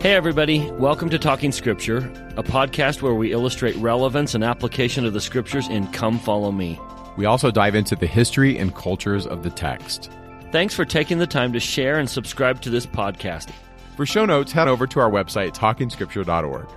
Hey, everybody. Welcome to Talking Scripture, a podcast where we illustrate relevance and application of the scriptures in Come Follow Me. We also dive into the history and cultures of the text. Thanks for taking the time to share and subscribe to this podcast. For show notes, head over to our website, talkingscripture.org.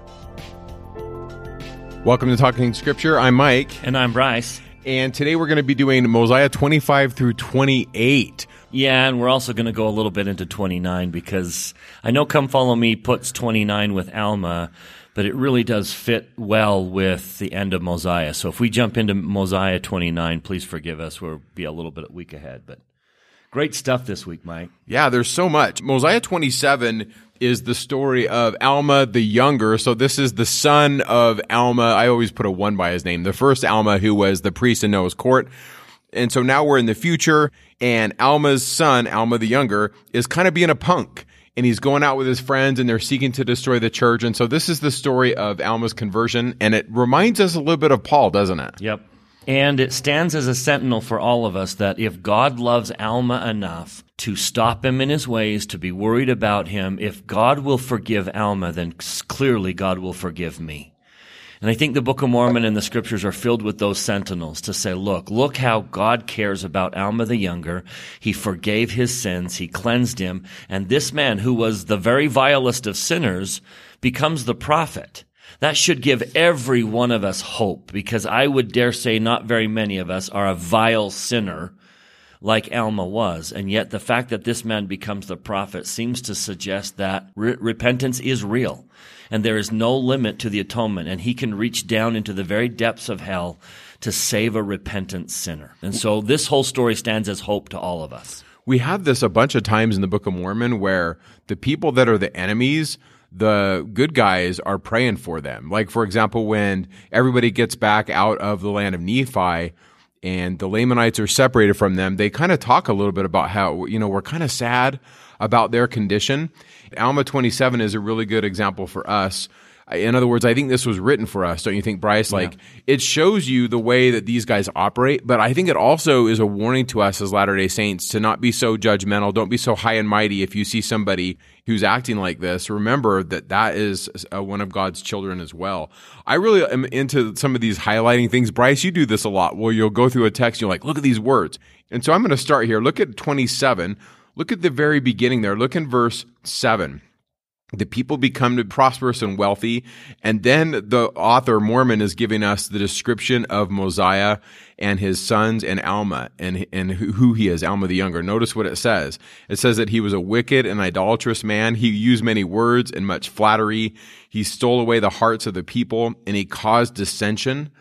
Welcome to Talking Scripture. I'm Mike. And I'm Bryce. And today we're going to be doing Mosiah 25 through 28. Yeah, and we're also going to go a little bit into 29 because I know Come Follow Me puts 29 with Alma, but it really does fit well with the end of Mosiah. So if we jump into Mosiah 29, please forgive us. We'll be a little bit a week ahead, but great stuff this week, Mike. Yeah, there's so much. Mosiah 27 is the story of Alma the younger. So this is the son of Alma. I always put a one by his name. The first Alma who was the priest in Noah's court. And so now we're in the future and Alma's son, Alma the younger, is kind of being a punk and he's going out with his friends and they're seeking to destroy the church. And so this is the story of Alma's conversion and it reminds us a little bit of Paul, doesn't it? Yep. And it stands as a sentinel for all of us that if God loves Alma enough to stop him in his ways, to be worried about him, if God will forgive Alma, then clearly God will forgive me. And I think the Book of Mormon and the scriptures are filled with those sentinels to say, look, look how God cares about Alma the younger. He forgave his sins. He cleansed him. And this man who was the very vilest of sinners becomes the prophet. That should give every one of us hope because I would dare say not very many of us are a vile sinner like Alma was. And yet the fact that this man becomes the prophet seems to suggest that re- repentance is real and there is no limit to the atonement and he can reach down into the very depths of hell to save a repentant sinner. And so this whole story stands as hope to all of us. We have this a bunch of times in the Book of Mormon where the people that are the enemies the good guys are praying for them. Like, for example, when everybody gets back out of the land of Nephi, and the Lamanites are separated from them, they kind of talk a little bit about how, you know, we're kind of sad about their condition. Alma 27 is a really good example for us. In other words, I think this was written for us, don't you think, Bryce? Like, yeah. it shows you the way that these guys operate, but I think it also is a warning to us as Latter day Saints to not be so judgmental. Don't be so high and mighty if you see somebody who's acting like this. Remember that that is uh, one of God's children as well. I really am into some of these highlighting things. Bryce, you do this a lot where you'll go through a text, you're like, look at these words. And so I'm going to start here. Look at 27. Look at the very beginning there. Look in verse 7 the people become prosperous and wealthy. And then the author Mormon is giving us the description of Mosiah and his sons and Alma and, and who he is, Alma the younger. Notice what it says. It says that he was a wicked and idolatrous man. He used many words and much flattery. He stole away the hearts of the people and he caused dissension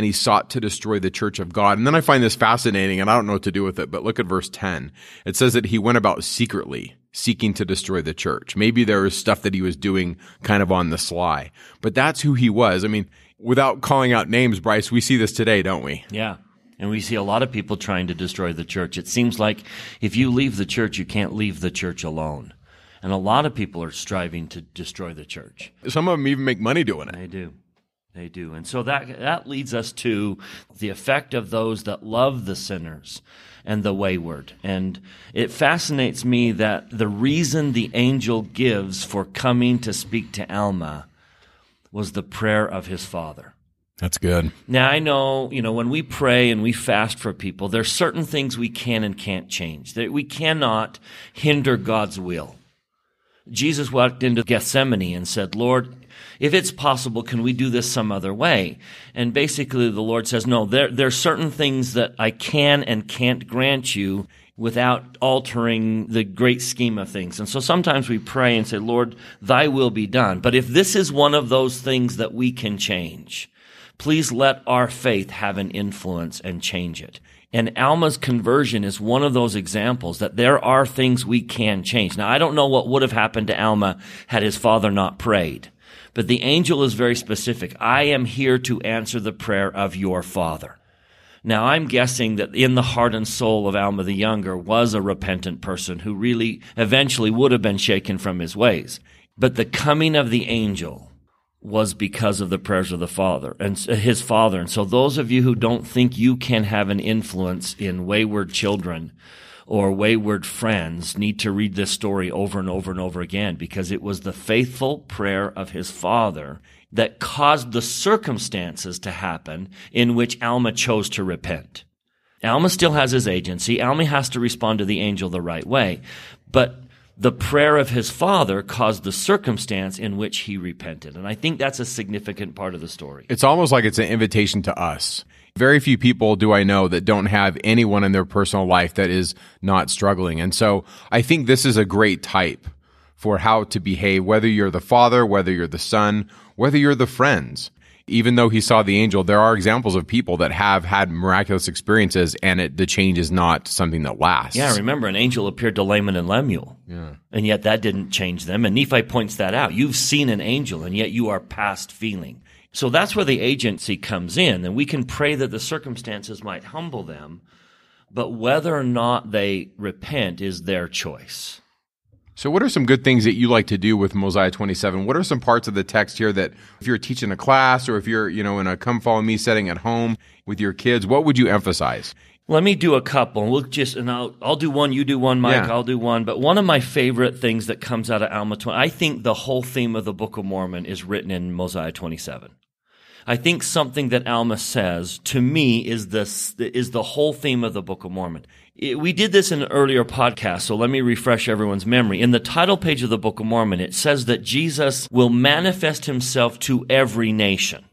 and he sought to destroy the church of God. And then I find this fascinating and I don't know what to do with it, but look at verse 10. It says that he went about secretly seeking to destroy the church. Maybe there was stuff that he was doing kind of on the sly, but that's who he was. I mean, without calling out names, Bryce, we see this today, don't we? Yeah. And we see a lot of people trying to destroy the church. It seems like if you leave the church, you can't leave the church alone. And a lot of people are striving to destroy the church. Some of them even make money doing it. They do. They do. And so that, that leads us to the effect of those that love the sinners and the wayward. And it fascinates me that the reason the angel gives for coming to speak to Alma was the prayer of his father. That's good. Now I know, you know, when we pray and we fast for people, there's certain things we can and can't change. That we cannot hinder God's will. Jesus walked into Gethsemane and said, Lord, if it's possible, can we do this some other way? And basically the Lord says, no, there, there are certain things that I can and can't grant you without altering the great scheme of things. And so sometimes we pray and say, Lord, thy will be done. But if this is one of those things that we can change, please let our faith have an influence and change it. And Alma's conversion is one of those examples that there are things we can change. Now, I don't know what would have happened to Alma had his father not prayed. But the angel is very specific. I am here to answer the prayer of your father. Now, I'm guessing that in the heart and soul of Alma the Younger was a repentant person who really eventually would have been shaken from his ways. But the coming of the angel was because of the prayers of the father and his father. And so those of you who don't think you can have an influence in wayward children, or wayward friends need to read this story over and over and over again because it was the faithful prayer of his father that caused the circumstances to happen in which Alma chose to repent. Alma still has his agency. Alma has to respond to the angel the right way. But the prayer of his father caused the circumstance in which he repented. And I think that's a significant part of the story. It's almost like it's an invitation to us. Very few people do I know that don't have anyone in their personal life that is not struggling. And so I think this is a great type for how to behave, whether you're the father, whether you're the son, whether you're the friends even though he saw the angel, there are examples of people that have had miraculous experiences and it, the change is not something that lasts. Yeah, remember an angel appeared to Laman and Lemuel. Yeah. And yet that didn't change them. And Nephi points that out. You've seen an angel and yet you are past feeling. So that's where the agency comes in. And we can pray that the circumstances might humble them, but whether or not they repent is their choice. So, what are some good things that you like to do with Mosiah 27? What are some parts of the text here that, if you're teaching a class or if you're, you know, in a come follow me setting at home with your kids, what would you emphasize? Let me do a couple. We'll just, and I'll, I'll do one, you do one, Mike, yeah. I'll do one. But one of my favorite things that comes out of Alma 20, I think the whole theme of the Book of Mormon is written in Mosiah 27. I think something that Alma says to me is this, is the whole theme of the Book of Mormon we did this in an earlier podcast, so let me refresh everyone's memory. In the title page of the Book of Mormon, it says that Jesus will manifest himself to every nation.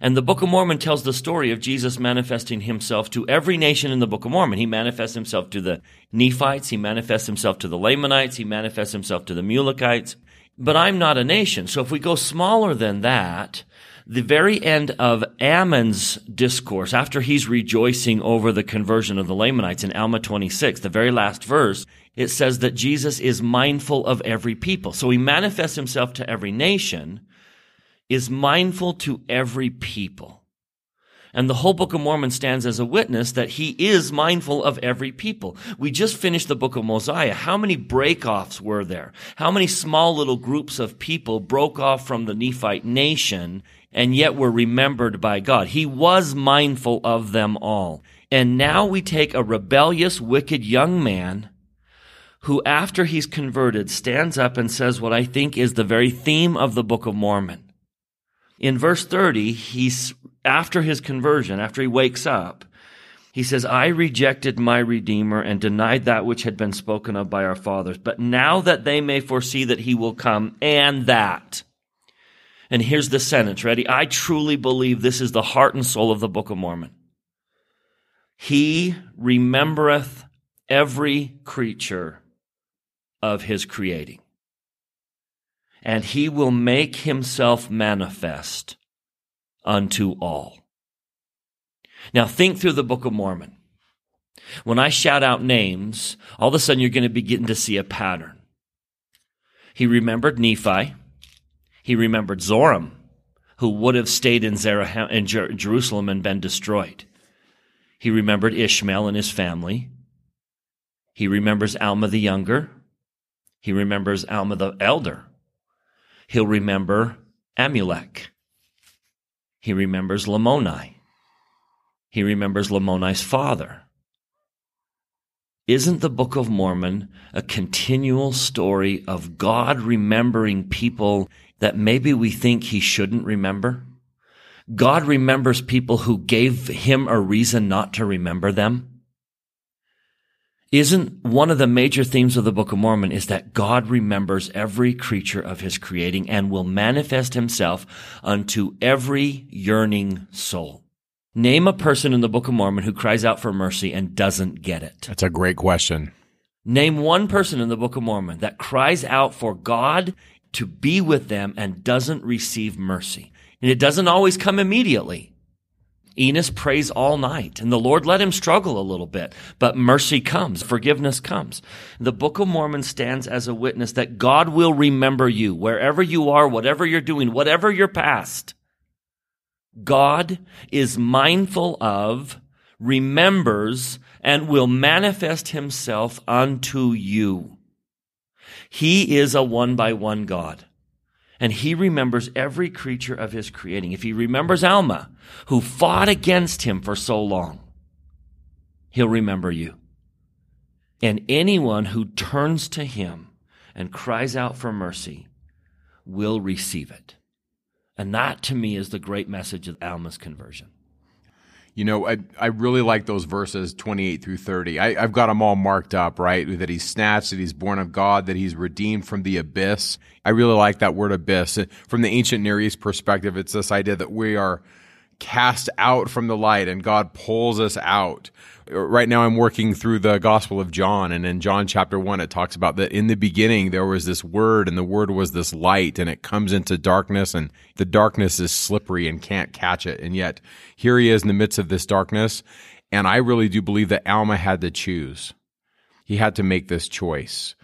And the Book of Mormon tells the story of Jesus manifesting himself to every nation in the Book of Mormon. He manifests himself to the Nephites, he manifests himself to the Lamanites, he manifests himself to the Mulekites. But I'm not a nation. So if we go smaller than that, the very end of Ammon's discourse, after he's rejoicing over the conversion of the Lamanites in Alma 26, the very last verse, it says that Jesus is mindful of every people. So he manifests himself to every nation, is mindful to every people. And the whole Book of Mormon stands as a witness that he is mindful of every people. We just finished the Book of Mosiah. How many breakoffs were there? How many small little groups of people broke off from the Nephite nation and yet were remembered by God. He was mindful of them all. And now we take a rebellious, wicked young man who, after he's converted, stands up and says what I think is the very theme of the Book of Mormon. In verse 30, he's, after his conversion, after he wakes up, he says, I rejected my Redeemer and denied that which had been spoken of by our fathers. But now that they may foresee that he will come and that and here's the sentence. Ready? I truly believe this is the heart and soul of the Book of Mormon. He remembereth every creature of his creating, and he will make himself manifest unto all. Now think through the Book of Mormon. When I shout out names, all of a sudden you're going to begin to see a pattern. He remembered Nephi. He remembered Zoram, who would have stayed in, Zerah- in Jer- Jerusalem and been destroyed. He remembered Ishmael and his family. He remembers Alma the younger. He remembers Alma the elder. He'll remember Amulek. He remembers Lamoni. He remembers Lamoni's father. Isn't the Book of Mormon a continual story of God remembering people that maybe we think he shouldn't remember? God remembers people who gave him a reason not to remember them. Isn't one of the major themes of the Book of Mormon is that God remembers every creature of his creating and will manifest himself unto every yearning soul. Name a person in the Book of Mormon who cries out for mercy and doesn't get it. That's a great question. Name one person in the Book of Mormon that cries out for God to be with them and doesn't receive mercy. And it doesn't always come immediately. Enos prays all night and the Lord let him struggle a little bit, but mercy comes, forgiveness comes. The Book of Mormon stands as a witness that God will remember you wherever you are, whatever you're doing, whatever your past. God is mindful of, remembers, and will manifest himself unto you. He is a one by one God. And he remembers every creature of his creating. If he remembers Alma, who fought against him for so long, he'll remember you. And anyone who turns to him and cries out for mercy will receive it. And that to me is the great message of Alma's conversion. You know, I, I really like those verses 28 through 30. I, I've got them all marked up, right? That he's snatched, that he's born of God, that he's redeemed from the abyss. I really like that word abyss. From the ancient Near East perspective, it's this idea that we are cast out from the light and God pulls us out. Right now, I'm working through the Gospel of John, and in John chapter 1, it talks about that in the beginning there was this word, and the word was this light, and it comes into darkness, and the darkness is slippery and can't catch it. And yet, here he is in the midst of this darkness, and I really do believe that Alma had to choose. He had to make this choice.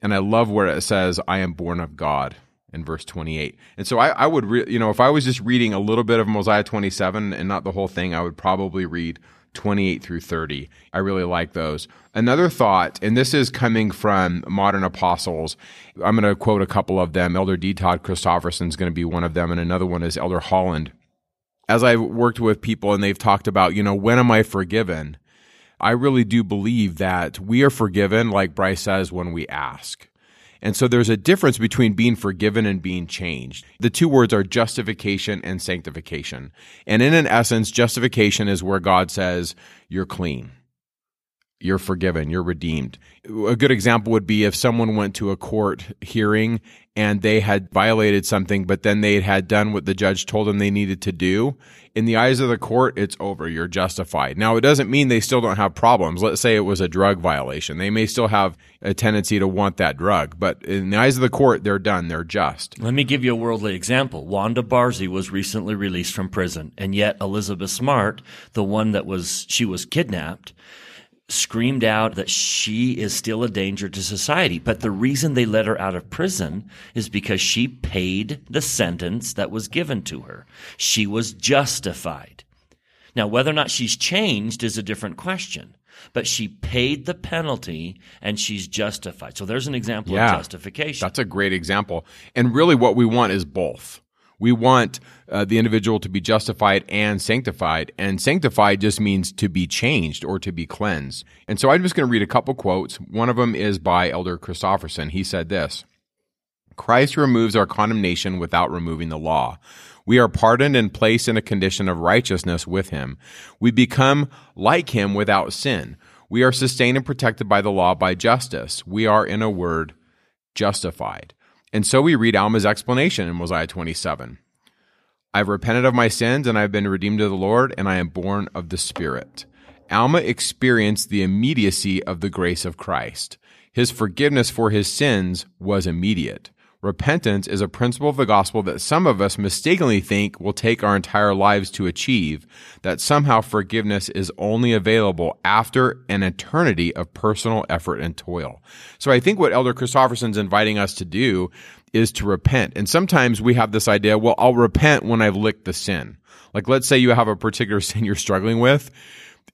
And I love where it says, I am born of God in verse 28. And so I, I would, re- you know, if I was just reading a little bit of Mosiah 27 and not the whole thing, I would probably read 28 through 30. I really like those. Another thought, and this is coming from modern apostles. I'm going to quote a couple of them. Elder D. Todd Christofferson is going to be one of them, and another one is Elder Holland. As I've worked with people and they've talked about, you know, when am I forgiven? I really do believe that we are forgiven, like Bryce says, when we ask. And so there's a difference between being forgiven and being changed. The two words are justification and sanctification. And in an essence, justification is where God says, you're clean. You're forgiven. You're redeemed. A good example would be if someone went to a court hearing and they had violated something, but then they had done what the judge told them they needed to do. In the eyes of the court, it's over. You're justified. Now, it doesn't mean they still don't have problems. Let's say it was a drug violation. They may still have a tendency to want that drug, but in the eyes of the court, they're done. They're just. Let me give you a worldly example. Wanda Barzee was recently released from prison, and yet Elizabeth Smart, the one that was, she was kidnapped, screamed out that she is still a danger to society. But the reason they let her out of prison is because she paid the sentence that was given to her. She was justified. Now, whether or not she's changed is a different question, but she paid the penalty and she's justified. So there's an example Yeah. of justification. That's a great example. And really, what we want is both. We want uh, the individual to be justified and sanctified. And sanctified just means to be changed or to be cleansed. And so I'm just going to read a couple quotes. One of them is by Elder Christofferson. He said this Christ removes our condemnation without removing the law. We are pardoned and placed in a condition of righteousness with him. We become like him without sin. We are sustained and protected by the law by justice. We are, in a word, justified. And so we read Alma's explanation in Mosiah 27. I've repented of my sins and I've been redeemed of the Lord and I am born of the Spirit. Alma experienced the immediacy of the grace of Christ. His forgiveness for his sins was immediate. Repentance is a principle of the gospel that some of us mistakenly think will take our entire lives to achieve, that somehow forgiveness is only available after an eternity of personal effort and toil. So I think what Elder Christofferson's inviting us to do is to repent. And sometimes we have this idea, well, I'll repent when I've licked the sin. Like, let's say you have a particular sin you're struggling with,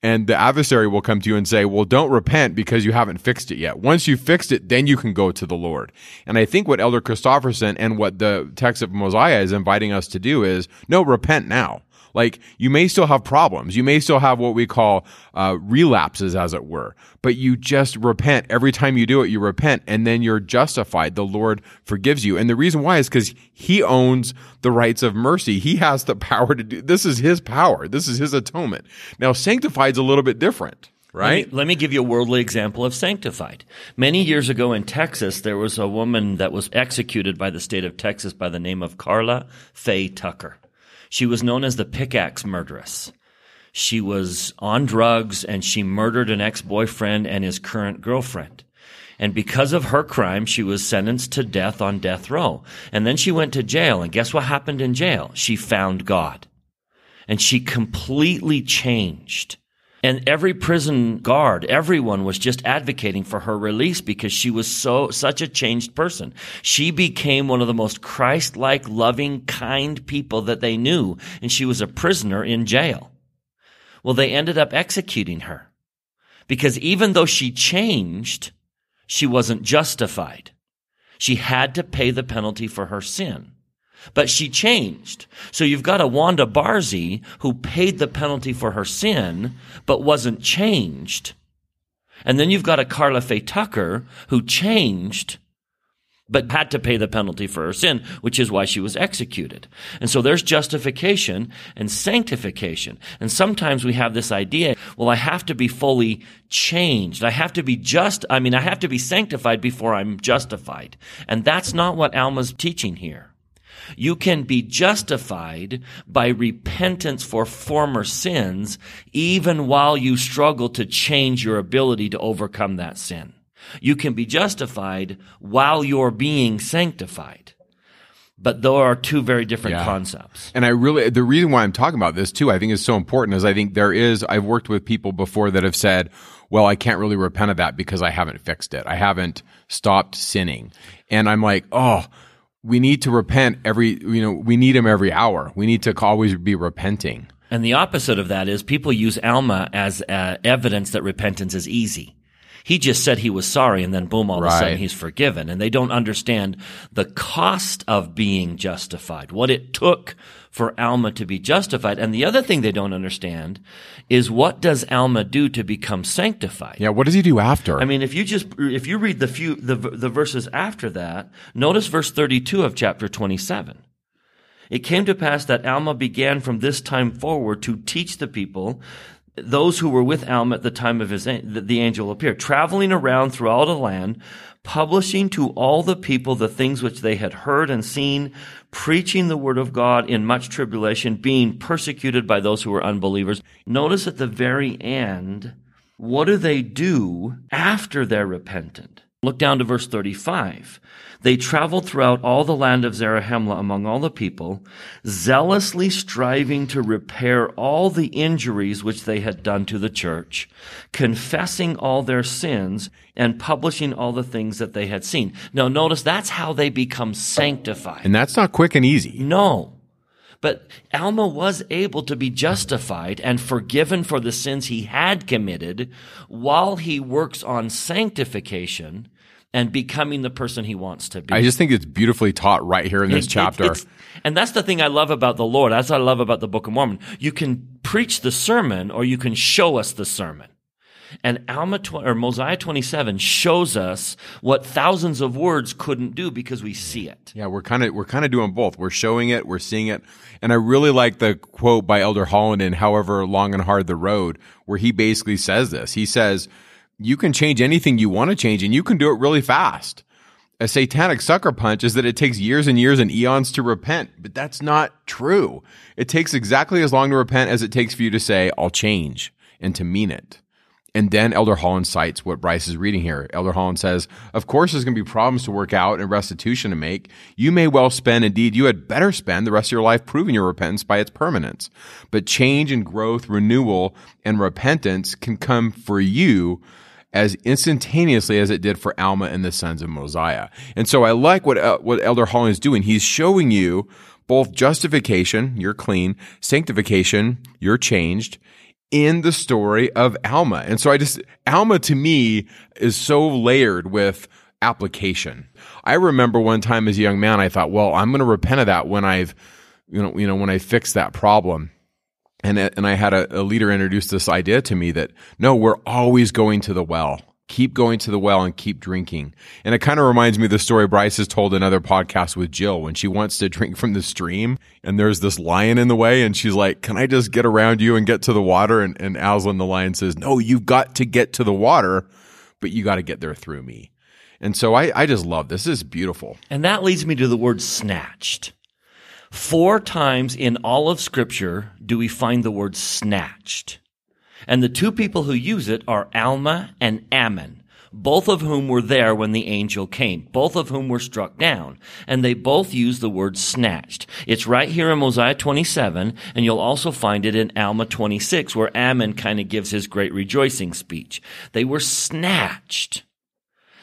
and the adversary will come to you and say, well, don't repent because you haven't fixed it yet. Once you've fixed it, then you can go to the Lord. And I think what Elder Christofferson and what the text of Mosiah is inviting us to do is, no, repent now. Like you may still have problems. You may still have what we call uh, relapses, as it were. But you just repent every time you do it. You repent, and then you're justified. The Lord forgives you, and the reason why is because He owns the rights of mercy. He has the power to do. This is His power. This is His atonement. Now, sanctified is a little bit different, right? Let me, let me give you a worldly example of sanctified. Many years ago in Texas, there was a woman that was executed by the state of Texas by the name of Karla Faye Tucker. She was known as the pickaxe murderess. She was on drugs and she murdered an ex-boyfriend and his current girlfriend. And because of her crime, she was sentenced to death on death row. And then she went to jail. And guess what happened in jail? She found God. And she completely changed. And every prison guard, everyone was just advocating for her release because she was so, such a changed person. She became one of the most Christ-like, loving, kind people that they knew. And she was a prisoner in jail. Well, they ended up executing her because even though she changed, she wasn't justified. She had to pay the penalty for her sin. But she changed. So you've got a Wanda Barzee who paid the penalty for her sin, but wasn't changed. And then you've got a Karla Faye Tucker who changed but had to pay the penalty for her sin, which is why she was executed. And so there's justification and sanctification. And sometimes we have this idea, well, I have to be fully changed. I have to be just, I mean, I have to be sanctified before I'm justified. And that's not what Alma's teaching here. You can be justified by repentance for former sins, even while you struggle to change your ability to overcome that sin. You can be justified while you're being sanctified. But there are two very different Yeah. concepts. And I really, the reason why I'm talking about this too, I think is so important is I think there is, I've worked with people before that have said, well, I can't really repent of that because I haven't fixed it. I haven't stopped sinning. And I'm like, oh, we need to repent every, you know, we need him every hour. We need to always be repenting. And the opposite of that is people use Alma as uh, evidence that repentance is easy. He just said he was sorry and then boom, all of a sudden he's forgiven. And they don't understand the cost of being justified, what it took for Alma to be justified. And the other thing they don't understand is what does Alma do to become sanctified? Yeah. What does he do after? I mean, if you just if you read the few the the verses after that, notice verse 32 of chapter 27. It came to pass that Alma began from this time forward to teach the people, those who were with Alma at the time of his the angel appeared, traveling around throughout all the land, publishing to all the people the things which they had heard and seen, preaching the word of God in much tribulation, being persecuted by those who were unbelievers. Notice at the very end, what do they do after they're repentant? Look down to verse 35. They traveled throughout all the land of Zarahemla among all the people, zealously striving to repair all the injuries which they had done to the church, confessing all their sins and publishing all the things that they had seen. Now notice that's how they become sanctified. and that's not quick and easy. No. But Alma was able to be justified and forgiven for the sins he had committed while he works on sanctification and becoming the person he wants to be. I just think it's beautifully taught right here in this It- it- chapter. it's- and that's the thing I love about the Lord. That's what I love about the Book of Mormon. You can preach the sermon or you can show us the sermon. And Alma tw- or Mosiah 27 shows us what thousands of words couldn't do because we see it. Yeah, we're kind of we're kind of doing both. We're showing it, we're seeing it, and I really like the quote by Elder Holland in "However Long and Hard the Road," where he basically says this. He says, "You can change anything you want to change, and you can do it really fast." A satanic sucker punch is that it takes years and years and eons to repent, but that's not true. It takes exactly as long to repent as it takes for you to say, "I'll change," and to mean it. And then Elder Holland cites what Bryce is reading here. Elder Holland says, Of course, there's going to be problems to work out and restitution to make. You may well spend, indeed, you had better spend the rest of your life proving your repentance by its permanence. But change and growth, renewal, and repentance can come for you as instantaneously as it did for Alma and the sons of Mosiah. And so I like what, uh, what Elder Holland is doing. He's showing you both justification, you're clean, sanctification, you're changed, in the story of Alma. And so I just, Alma to me is so layered with application. I remember one time as a young man, I thought, well, I'm going to repent of that when I've, you know, you know, when I fix that problem. And, and I had a, a leader introduce this idea to me that no, we're always going to the well. Keep going to the well and keep drinking. And it kind of reminds me of the story Bryce has told in other podcasts with Jill when she wants to drink from the stream and there's this lion in the way and she's like, can I just get around you and get to the water? And, and Aslan the lion says, no, you've got to get to the water, but you got to get there through me. And so I, I just love this. This is beautiful. And that leads me to the word snatched. Four times in all of Scripture do we find the word snatched. And the two people who use it are Alma and Ammon, both of whom were there when the angel came, both of whom were struck down. And they both use the word snatched. It's right here in Mosiah 27, and you'll also find it in Alma 26, where Ammon kind of gives his great rejoicing speech. They were snatched.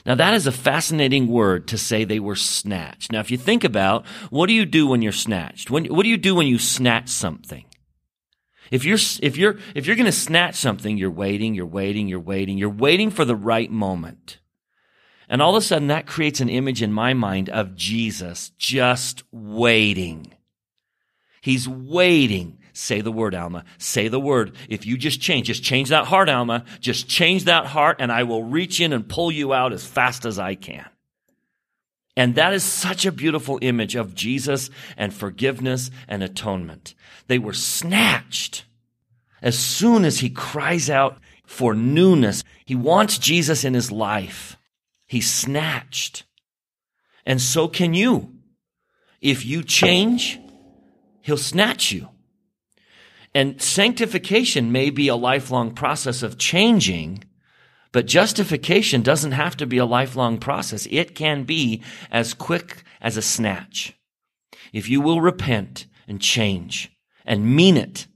Now that is a fascinating word to say they were snatched. Now if you think about what do you do when you're snatched? When, what do you do when you snatch something? If you're, if you're, if you're going to snatch something, you're waiting, you're waiting, you're waiting, you're waiting for the right moment. And all of a sudden that creates an image in my mind of Jesus just waiting. He's waiting, say the word, Alma. Say the word. If you just change, just change that heart, Alma. Just change that heart and I will reach in and pull you out as fast as I can. And that is such a beautiful image of Jesus and forgiveness and atonement. They were snatched as soon as he cries out for newness. He wants Jesus in his life. He's snatched. And so can you. If you change, he'll snatch you. And sanctification may be a lifelong process of changing, but justification doesn't have to be a lifelong process. It can be as quick as a snatch. If you will repent and change and mean it,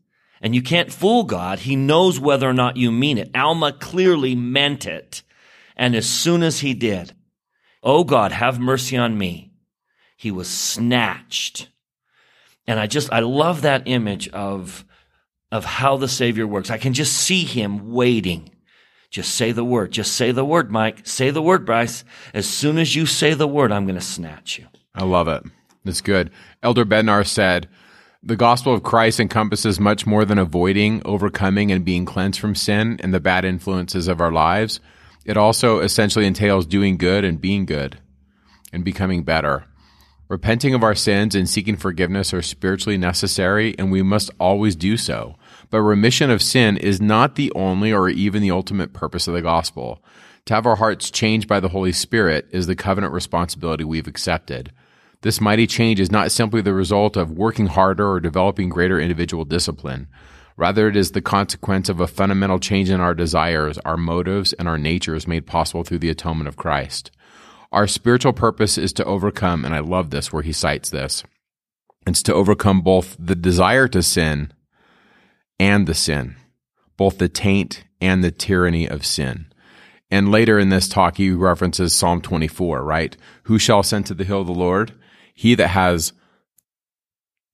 and you can't fool God, He knows whether or not you mean it. Alma clearly meant it. And as soon as he did, Oh God, have mercy on me, he was snatched. And I just, I love that image of, of how the Savior works. I can just see him waiting. Just say the word. Just say the word, Mike. Say the word, Bryce. As soon as you say the word, I'm going to snatch you. I love it. That's good. Elder Bednar said, the gospel of Christ encompasses much more than avoiding, overcoming, and being cleansed from sin and the bad influences of our lives. It also essentially entails doing good and being good and becoming better. Repenting of our sins and seeking forgiveness are spiritually necessary, and we must always do so. But remission of sin is not the only or even the ultimate purpose of the gospel. To have our hearts changed by the Holy Spirit is the covenant responsibility we've accepted. This mighty change is not simply the result of working harder or developing greater individual discipline. Rather, it is the consequence of a fundamental change in our desires, our motives, and our natures made possible through the atonement of Christ. Our spiritual purpose is to overcome, and I love this where he cites this. It's to overcome both the desire to sin and the sin, both the taint and the tyranny of sin. And later in this talk, he references Psalm 24, right? Who shall ascend to the hill of the Lord? He that has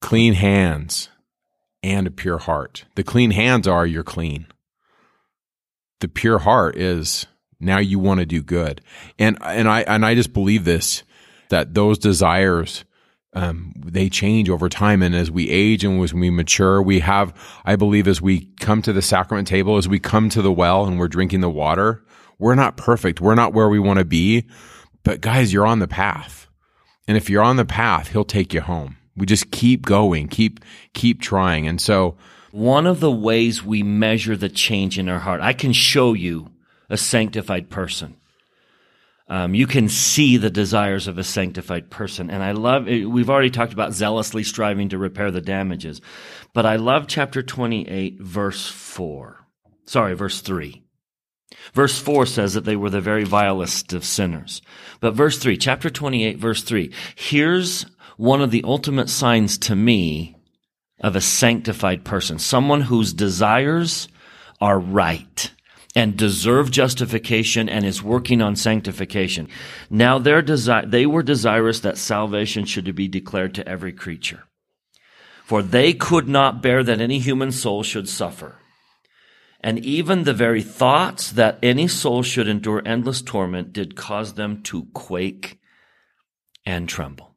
clean hands and a pure heart. The clean hands are you're clean. The pure heart is now you want to do good. And and I and I just believe this that those desires um, they change over time, and as we age and as we mature, we have. I believe as we come to the sacrament table, as we come to the well and we're drinking the water, we're not perfect. We're not where we want to be, but guys, you're on the path, and if you're on the path, He'll take you home. We just keep going, keep keep trying, and so one of the ways we measure the change in our heart, I can show you a sanctified person. Um, you can see the desires of a sanctified person. And I love, we've already talked about zealously striving to repair the damages, but I love chapter 28, verse 4. Sorry, verse 3. Verse 4 says that they were the very vilest of sinners. But verse 3, chapter 28, verse 3, here's one of the ultimate signs to me of a sanctified person, someone whose desires are right and deserve justification and is working on sanctification. Now their desi- they were desirous that salvation should be declared to every creature. For they could not bear that any human soul should suffer. And even the very thoughts that any soul should endure endless torment did cause them to quake and tremble.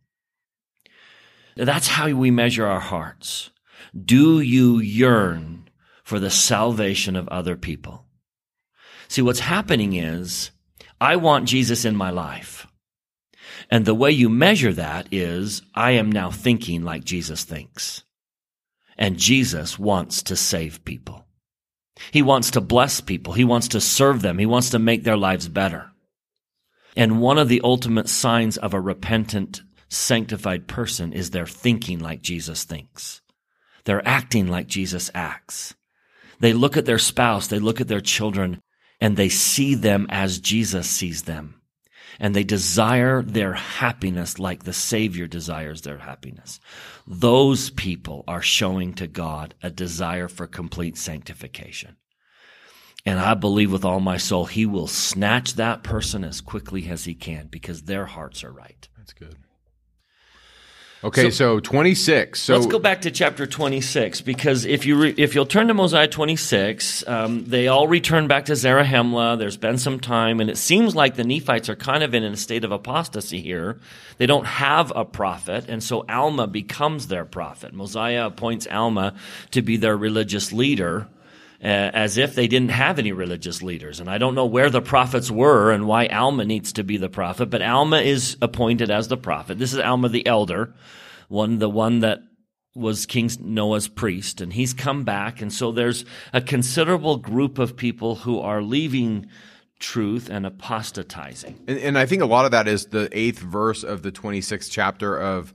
That's how we measure our hearts. Do you yearn for the salvation of other people? See, what's happening is I want Jesus in my life. And the way you measure that is I am now thinking like Jesus thinks. And Jesus wants to save people. He wants to bless people. He wants to serve them. He wants to make their lives better. And one of the ultimate signs of a repentant, sanctified person is they're thinking like Jesus thinks. They're acting like Jesus acts. They look at their spouse, they look at their children, and they see them as Jesus sees them. And they desire their happiness like the Savior desires their happiness. Those people are showing to God a desire for complete sanctification. And I believe with all my soul, He will snatch that person as quickly as He can because their hearts are right. That's good. Okay, so, 26. So Let's go back to chapter 26 because if you re- if you'll turn to Mosiah 26, um, they all return back to Zarahemla. There's been some time, and it seems like the Nephites are kind of in a state of apostasy here. They don't have a prophet, and so Alma becomes their prophet. Mosiah appoints Alma to be their religious leader. Uh, as if they didn't have any religious leaders. And I don't know where the prophets were and why Alma needs to be the prophet, but Alma is appointed as the prophet. This is Alma the elder, one, the one that was King Noah's priest, and he's come back. And so there's a considerable group of people who are leaving truth and apostatizing. And, and I think a lot of that is the eighth verse of the 26th chapter of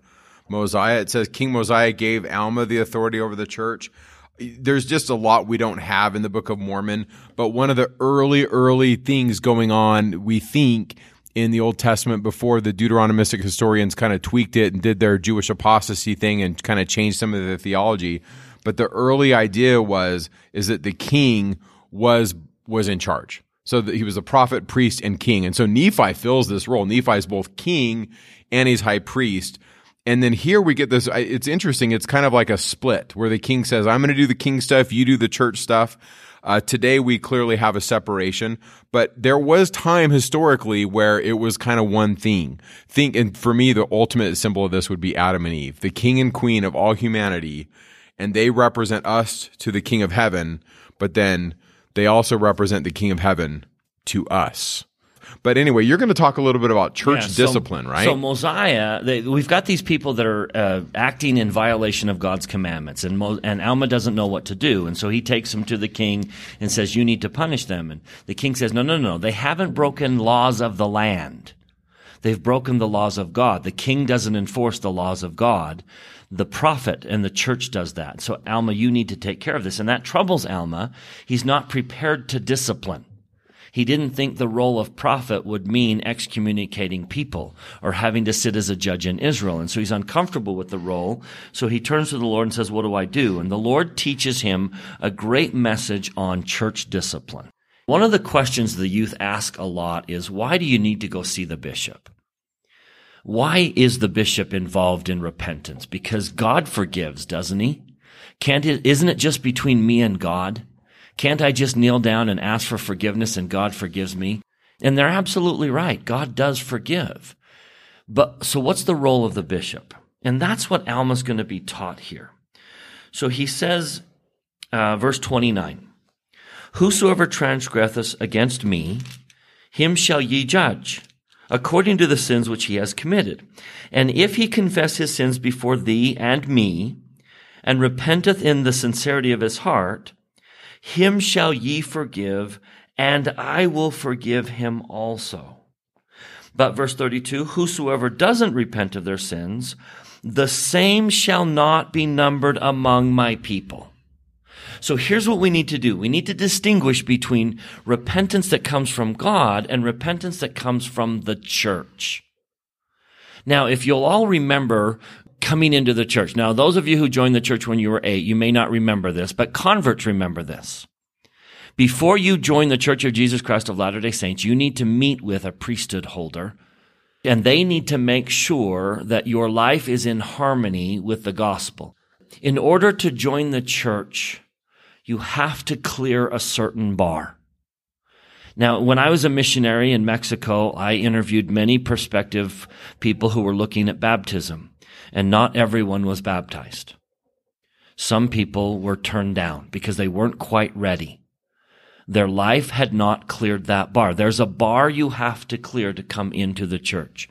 Mosiah. It says King Mosiah gave Alma the authority over the church there's just a lot we don't have in the Book of Mormon. But one of the early, early things going on, we think, in the Old Testament before the Deuteronomistic historians kind of tweaked it and did their Jewish apostasy thing and kind of changed some of the theology. But the early idea was is that the king was was in charge. So that he was a prophet, priest, and king. And so Nephi fills this role. Nephi is both king and he's high priest. And then here we get this. It's interesting. It's kind of like a split where the king says, I'm going to do the king stuff. You do the church stuff. Uh, today we clearly have a separation, but there was time historically where it was kind of one thing. Think, and for me, the ultimate symbol of this would be Adam and Eve, the king and queen of all humanity, and they represent us to the king of heaven, but then they also represent the king of heaven to us. But anyway, you're going to talk a little bit about church yeah, so, discipline, right? So Mosiah, they, we've got these people that are uh, acting in violation of God's commandments, and Mo, and Alma doesn't know what to do, and so he takes them to the king and says, "You need to punish them." And the king says, "No, no, no, they haven't broken laws of the land." They've broken the laws of God. The king doesn't enforce the laws of God. The prophet and the church does that. So, Alma, you need to take care of this. And that troubles Alma. He's not prepared to discipline. He didn't think the role of prophet would mean excommunicating people or having to sit as a judge in Israel. And so he's uncomfortable with the role. So he turns to the Lord and says, What do I do? And the Lord teaches him a great message on church discipline. One of the questions the youth ask a lot is, Why do you need to go see the bishop? Why is the bishop involved in repentance? Because God forgives, doesn't he? Can't it, isn't it just between me and God? Can't I just kneel down and ask for forgiveness and God forgives me? And they're absolutely right. God does forgive. But so what's the role of the bishop? And that's what Alma's going to be taught here. So he says, uh, verse 29, Whosoever transgresseth against me, him shall ye judge, according to the sins which he has committed. And if he confess his sins before thee and me, and repenteth in the sincerity of his heart, him shall ye forgive, and I will forgive him also. But verse 32, whosoever doesn't repent of their sins, the same shall not be numbered among my people. So here's what we need to do. We need to distinguish between repentance that comes from God and repentance that comes from the church. Now, if you'll all remember coming into the church. Now, those of you who joined the church when you were eight, you may not remember this, but converts remember this. Before you join the Church of Jesus Christ of Latter day Saints, you need to meet with a priesthood holder, and they need to make sure that your life is in harmony with the gospel. In order to join the church, you have to clear a certain bar. Now, when I was a missionary in Mexico, I interviewed many prospective people who were looking at baptism and not everyone was baptized. Some people were turned down because they weren't quite ready. Their life had not cleared that bar. There's a bar you have to clear to come into the church.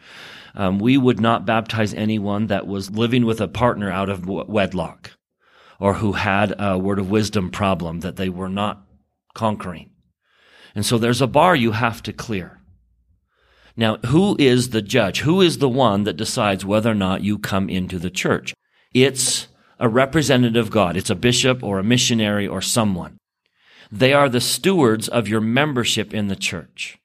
Um, we would not baptize anyone that was living with a partner out of wedlock or who had a word of wisdom problem that they were not conquering. And so there's a bar you have to clear. Now, who is the judge? Who is the one that decides whether or not you come into the church? It's a representative of God. It's a bishop or a missionary or someone. They are the stewards of your membership in the church.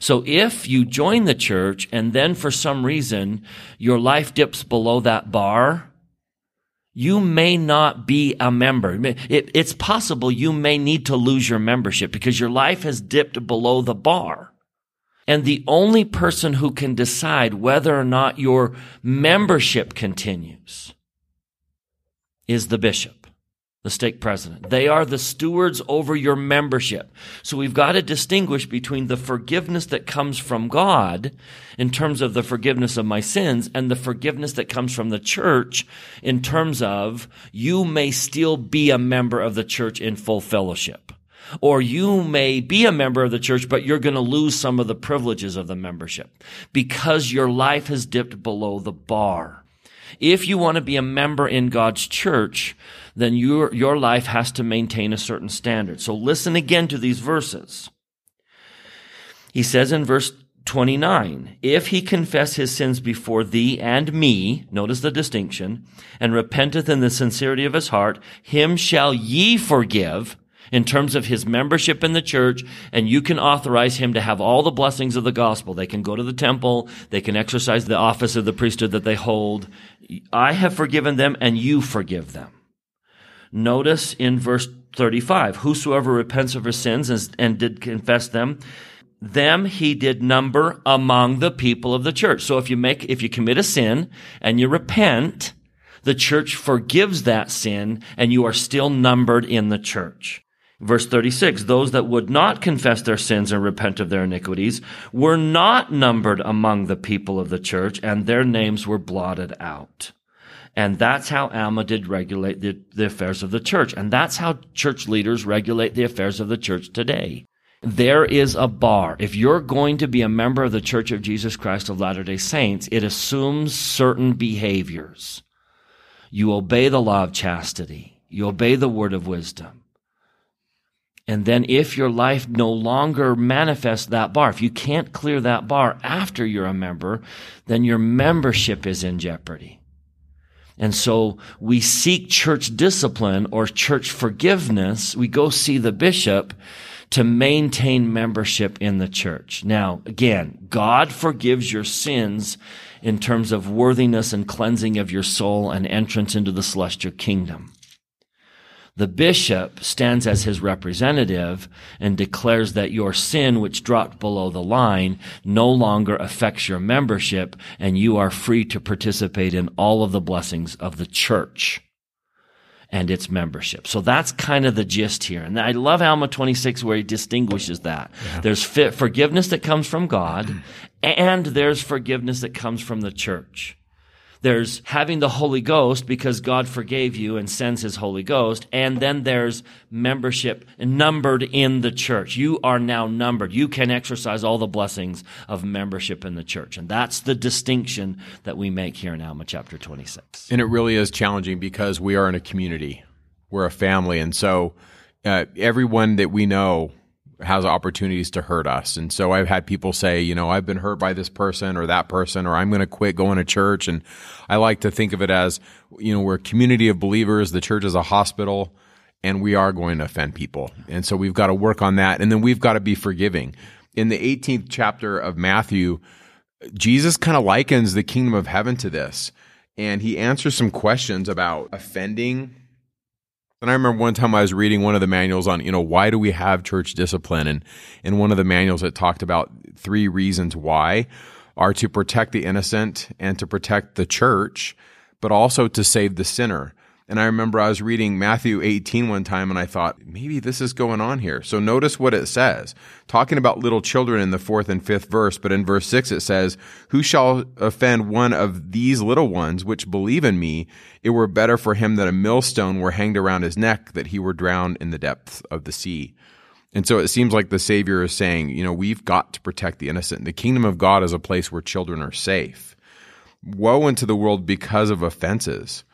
So if you join the church and then for some reason your life dips below that bar, you may not be a member. It, it's possible you may need to lose your membership because your life has dipped below the bar. And the only person who can decide whether or not your membership continues is the bishop, the stake president. They are the stewards over your membership. So we've got to distinguish between the forgiveness that comes from God in terms of the forgiveness of my sins and the forgiveness that comes from the church in terms of you may still be a member of the church in full fellowship. Or you may be a member of the church, but you're going to lose some of the privileges of the membership because your life has dipped below the bar. If you want to be a member in God's church, then your, your life has to maintain a certain standard. So listen again to these verses. He says in verse 29, if he confess his sins before thee and me, notice the distinction, and repenteth in the sincerity of his heart, him shall ye forgive in terms of his membership in the church, and you can authorize him to have all the blessings of the gospel. They can go to the temple, they can exercise the office of the priesthood that they hold. I have forgiven them, and you forgive them. Notice in verse 35, whosoever repents of his sins and did confess them, them he did number among the people of the church. So if you make, if you commit a sin and you repent, the church forgives that sin and you are still numbered in the church. Verse 36, those that would not confess their sins and repent of their iniquities were not numbered among the people of the church and their names were blotted out. And that's how Alma did regulate the, the affairs of the church. And that's how church leaders regulate the affairs of the church today. There is a bar. If you're going to be a member of the Church of Jesus Christ of Latter-day Saints, it assumes certain behaviors. You obey the law of chastity. You obey the word of wisdom. And then if your life no longer manifests that bar, if you can't clear that bar after you're a member, then your membership is in jeopardy. And so we seek church discipline or church forgiveness. We go see the bishop to maintain membership in the church. Now, again, God forgives your sins in terms of worthiness and cleansing of your soul and entrance into the celestial kingdom. The bishop stands as his representative and declares that your sin, which dropped below the line, no longer affects your membership and you are free to participate in all of the blessings of the church and its membership. So that's kind of the gist here. And I love Alma 26 where he distinguishes that. Yeah. There's forgiveness that comes from God and there's forgiveness that comes from the church. There's having the Holy Ghost because God forgave you and sends his Holy Ghost. And then there's membership numbered in the church. You are now numbered. You can exercise all the blessings of membership in the church. And that's the distinction that we make here in Alma chapter 26. And it really is challenging because we are in a community. We're a family. And so uh, everyone that we know has opportunities to hurt us. And so I've had people say, you know, I've been hurt by this person or that person, or I'm going to quit going to church. And I like to think of it as, you know, we're a community of believers. The church is a hospital and we are going to offend people. And so we've got to work on that. And then we've got to be forgiving. In the 18th chapter of Matthew, Jesus kind of likens the kingdom of heaven to this. And he answers some questions about offending and I remember one time I was reading one of the manuals on, you know, why do we have church discipline? And in one of the manuals, it talked about three reasons why are to protect the innocent and to protect the church, but also to save the sinner. And I remember I was reading Matthew 18 one time and I thought, maybe this is going on here. So notice what it says. Talking about little children in the fourth and fifth verse, but in verse six it says, Who shall offend one of these little ones which believe in me? It were better for him that a millstone were hanged around his neck, that he were drowned in the depths of the sea. And so it seems like the Savior is saying, you know, we've got to protect the innocent. The kingdom of God is a place where children are safe. Woe unto the world because of offenses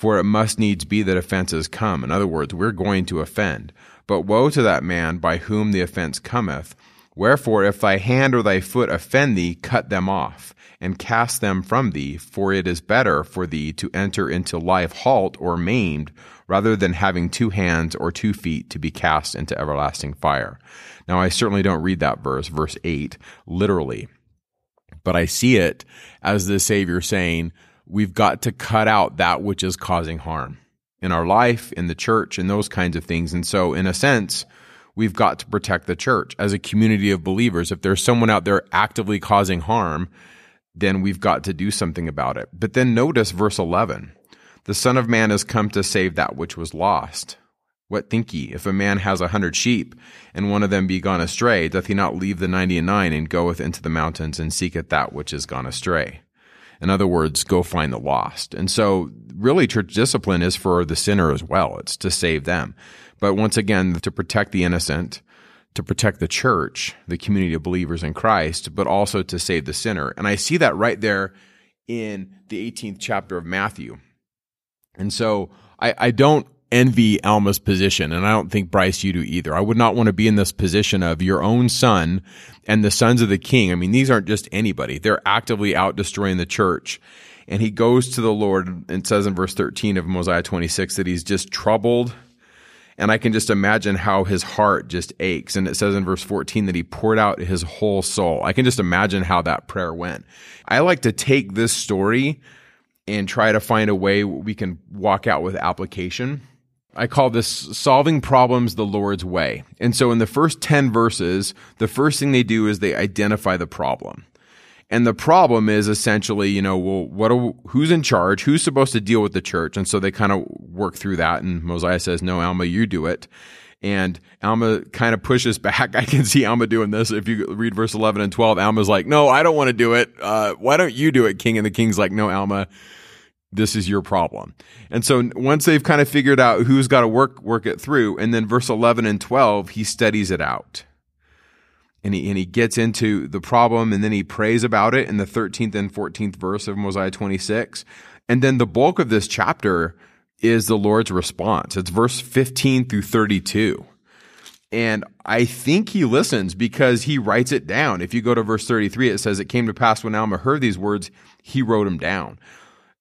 for it must needs be that offenses come. In other words, we're going to offend. But woe to that man by whom the offense cometh. Wherefore, if thy hand or thy foot offend thee, cut them off, and cast them from thee, for it is better for thee to enter into life halt or maimed, rather than having two hands or two feet to be cast into everlasting fire. Now, I certainly don't read that verse, verse 8, literally, but I see it as the Savior saying, we've got to cut out that which is causing harm in our life, in the church, and those kinds of things. And so, in a sense, we've got to protect the church as a community of believers. If there's someone out there actively causing harm, then we've got to do something about it. But then notice verse 11 the Son of Man has come to save that which was lost. What think ye? If a man has a hundred sheep, and one of them be gone astray, doth he not leave the ninety and nine, and goeth into the mountains, and seeketh that which is gone astray? In other words, go find the lost. And so, really, church discipline is for the sinner as well. It's to save them. But once again, to protect the innocent, to protect the church, the community of believers in Christ, but also to save the sinner. And I see that right there in the 18th chapter of Matthew. And so I, I don't envy Alma's position, and I don't think Bryce you do either. I would not want to be in this position of your own son and the sons of the king. I mean, these aren't just anybody; they're actively out destroying the church. And he goes to the Lord and says in verse 13 of Mosiah 26 that he's just troubled. And I can just imagine how his heart just aches. And it says in verse 14 that he poured out his whole soul. I can just imagine how that prayer went. I like to take this story and try to find a way we can walk out with application. I call this solving problems the Lord's way. And so in the first 10 verses, the first thing they do is they identify the problem. And the problem is essentially, you know, well, what who's in charge? Who's supposed to deal with the church? And so they kind of work through that. And Mosiah says, no, Alma, you do it. And Alma kind of pushes back. I can see Alma doing this. If you read verse 11 and 12, Alma's like, no, I don't want to do it. Uh, why don't you do it, King? And the King's like, no, Alma, this is your problem. And so once they've kind of figured out who's got to work work it through, and then verse 11 and 12, he studies it out. And he, and he gets into the problem and then he prays about it in the 13th and 14th verse of Mosiah 26. And then the bulk of this chapter is the Lord's response. It's verse 15 through 32. And I think he listens because he writes it down. If you go to verse 33, it says, It came to pass when Alma heard these words, he wrote them down.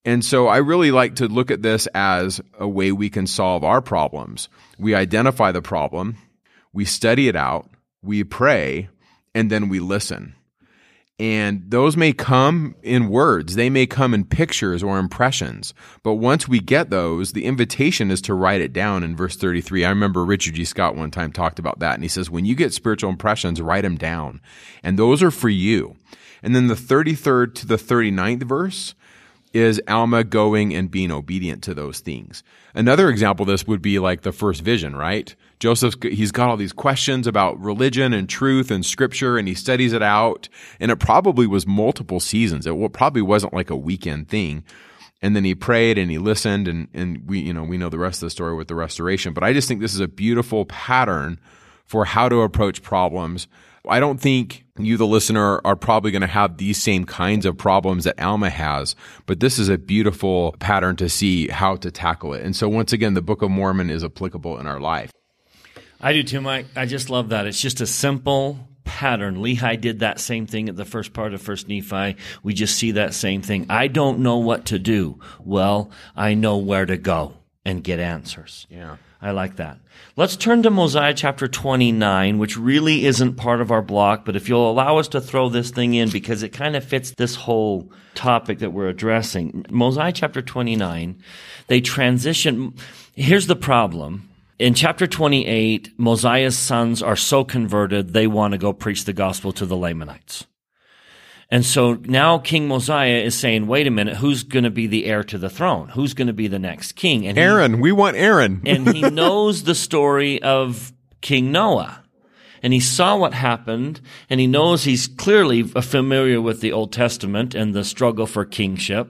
And so I really like to look at this as a way we can solve our problems. We identify the problem, we study it out, we pray, and then we listen. And those may come in words, they may come in pictures or impressions. But once we get those, the invitation is to write it down in verse 33. I remember Richard G. Scott one time talked about that. And he says, when you get spiritual impressions, write them down. And those are for you. And then the 33rd to the 39th verse is Alma going and being obedient to those things. Another example of this would be like the first vision, right? Joseph, he's got all these questions about religion and truth and scripture and he studies it out. And it probably was multiple seasons. It probably wasn't like a weekend thing. And then he prayed and he listened and, and we, you know, we know the rest of the story with the restoration. But I just think this is a beautiful pattern for how to approach problems I don't think you, the listener, are probably going to have these same kinds of problems that Alma has, but this is a beautiful pattern to see how to tackle it. And so, once again, the Book of Mormon is applicable in our life. I do too, Mike. I just love that. It's just a simple pattern. Lehi did that same thing at the first part of First Nephi. We just see that same thing. I don't know what to do. Well, I know where to go and get answers. Yeah. I like that. Let's turn to Mosiah chapter 29, which really isn't part of our block, but if you'll allow us to throw this thing in because it kind of fits this whole topic that we're addressing. Mosiah chapter 29, they transition. Here's the problem. In chapter 28, Mosiah's sons are so converted, they want to go preach the gospel to the Lamanites. And so now King Mosiah is saying, wait a minute, who's going to be the heir to the throne? Who's going to be the next king? And Aaron, he, we want Aaron. and he knows the story of King Noah. And he saw what happened, and he knows he's clearly familiar with the Old Testament and the struggle for kingship.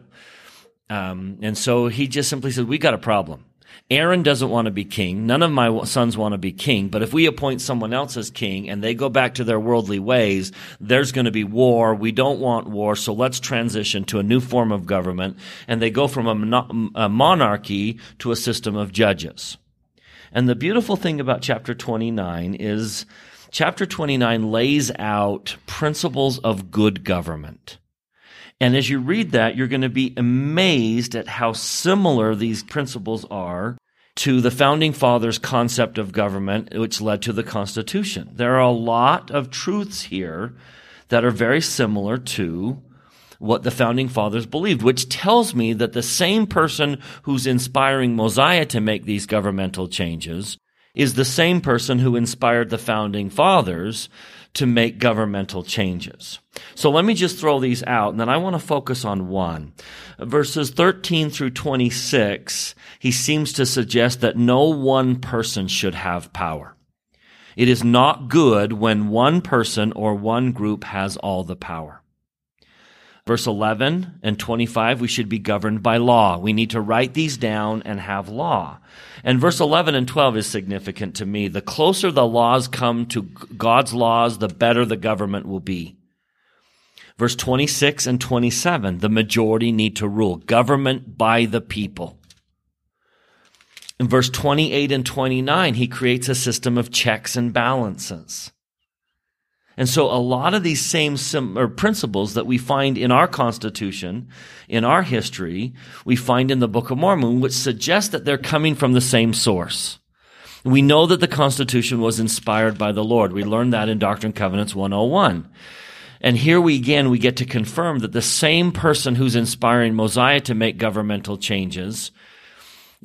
Um, and so he just simply said, we got a problem. Aaron doesn't want to be king. None of my sons want to be king. But if we appoint someone else as king and they go back to their worldly ways, there's going to be war. We don't want war. So let's transition to a new form of government. And they go from a, a monarchy to a system of judges. And the beautiful thing about chapter 29 is chapter 29 lays out principles of good government. And as you read that, you're going to be amazed at how similar these principles are to the founding fathers' concept of government, which led to the Constitution. There are a lot of truths here that are very similar to what the founding fathers believed, which tells me that the same person who's inspiring Mosiah to make these governmental changes is the same person who inspired the founding fathers to make governmental changes. So let me just throw these out and then I want to focus on one. Verses 13 through 26, he seems to suggest that no one person should have power. It is not good when one person or one group has all the power. Verse 11 and 25, we should be governed by law. We need to write these down and have law. And verse 11 and 12 is significant to me. The closer the laws come to God's laws, the better the government will be. Verse 26 and 27, the majority need to rule. Government by the people. In verse 28 and 29, he creates a system of checks and balances. And so a lot of these same sim- principles that we find in our Constitution, in our history, we find in the Book of Mormon, which suggests that they're coming from the same source. We know that the Constitution was inspired by the Lord. We learned that in Doctrine and Covenants 101. And here we again, we get to confirm that the same person who's inspiring Mosiah to make governmental changes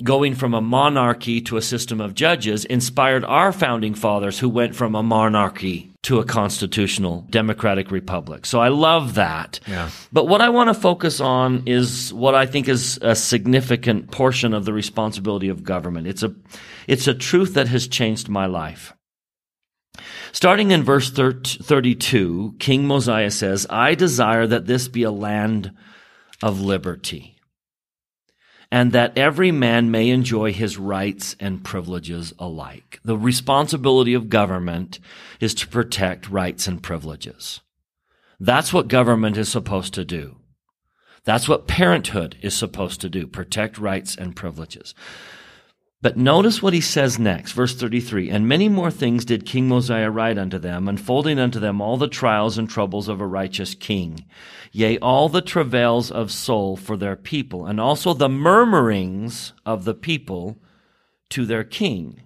going from a monarchy to a system of judges inspired our founding fathers who went from a monarchy to a constitutional democratic republic. So I love that. Yeah. But what I want to focus on is what I think is a significant portion of the responsibility of government. It's a, it's a truth that has changed my life. Starting in verse 32, King Mosiah says, I desire that this be a land of liberty and that every man may enjoy his rights and privileges alike. The responsibility of government is to protect rights and privileges. That's what government is supposed to do. That's what parenthood is supposed to do, protect rights and privileges. But notice what he says next, verse 33. And many more things did King Mosiah write unto them, unfolding unto them all the trials and troubles of a righteous king, yea, all the travails of soul for their people, and also the murmurings of the people to their king.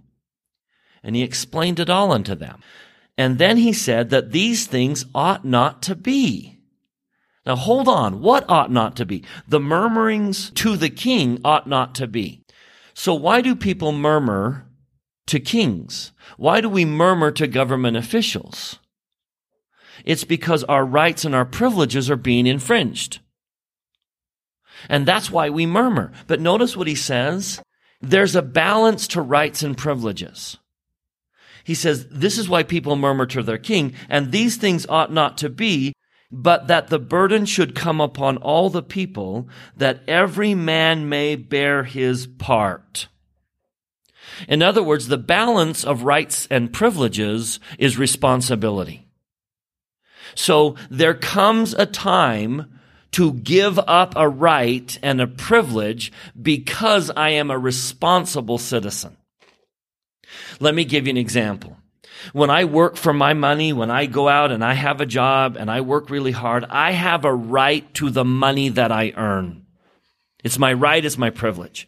And he explained it all unto them. And then he said that these things ought not to be. Now hold on. What ought not to be? The murmurings to the king ought not to be. So why do people murmur to kings? Why do we murmur to government officials? It's because our rights and our privileges are being infringed. And that's why we murmur. But notice what he says. There's a balance to rights and privileges. He says, this is why people murmur to their king, and these things ought not to be, but that the burden should come upon all the people, that every man may bear his part. In other words, the balance of rights and privileges is responsibility. So there comes a time to give up a right and a privilege because I am a responsible citizen. Let me give you an example. When I work for my money, when I go out and I have a job and I work really hard, I have a right to the money that I earn. It's my right, it's my privilege.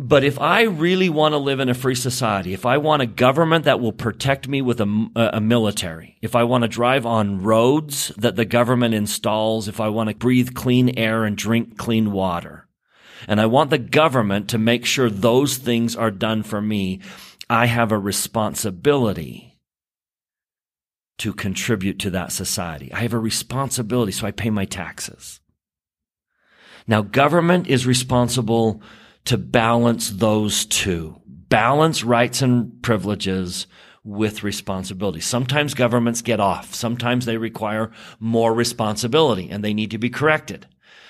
But if I really want to live in a free society, if I want a government that will protect me with a, a, military, if I want to drive on roads that the government installs, if I want to breathe clean air and drink clean water, and I want the government to make sure those things are done for me, I have a responsibility to contribute to that society. I have a responsibility, so I pay my taxes. Now, government is responsible to balance those two. Balance rights and privileges with responsibility. Sometimes governments get off. Sometimes they require more responsibility and they need to be corrected.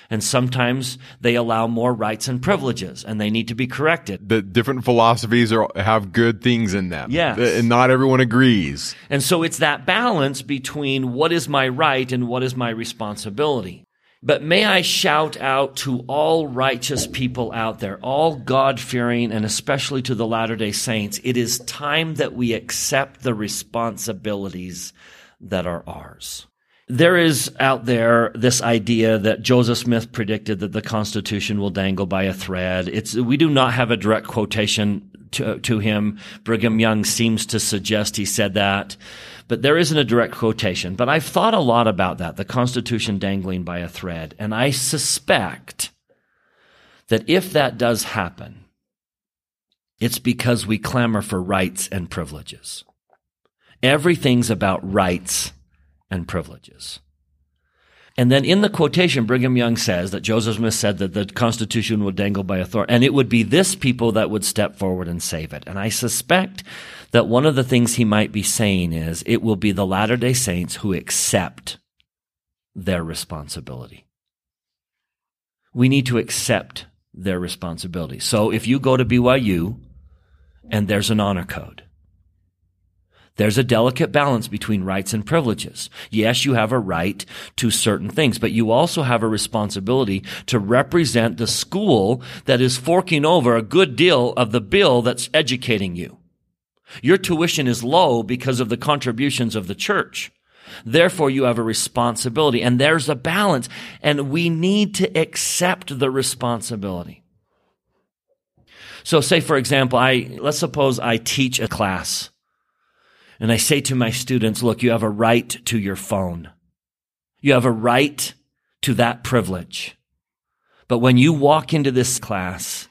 And sometimes they allow more rights and privileges and they need to be corrected. The different philosophies are, have good things in them. Yes. And not everyone agrees. And so it's that balance between what is my right and what is my responsibility. But may I shout out to all righteous people out there, all God fearing, and especially to the Latter day Saints, it is time that we accept the responsibilities that are ours. There is out there this idea that Joseph Smith predicted that the Constitution will dangle by a thread. It's, we do not have a direct quotation to, to him. Brigham Young seems to suggest he said that, but there isn't a direct quotation. But I've thought a lot about that, the Constitution dangling by a thread. And I suspect that if that does happen, It's because we clamor for rights and privileges. Everything's about rights and privileges. And then in the quotation, Brigham Young says that Joseph Smith said that the Constitution would dangle by a thorn, and it would be this people that would step forward and save it. And I suspect that one of the things he might be saying is it will be the Latter day Saints who accept their responsibility. We need to accept their responsibility. So if you go to BYU and there's an honor code, there's a delicate balance between rights and privileges. Yes, you have a right to certain things, but you also have a responsibility to represent the school that is forking over a good deal of the bill that's educating you. Your tuition is low because of the contributions of the church. Therefore, you have a responsibility and there's a balance and we need to accept the responsibility. So say, for example, I, let's suppose I teach a class and I say to my students, look, you have a right to your phone. You have a right to that privilege. But when you walk into this class,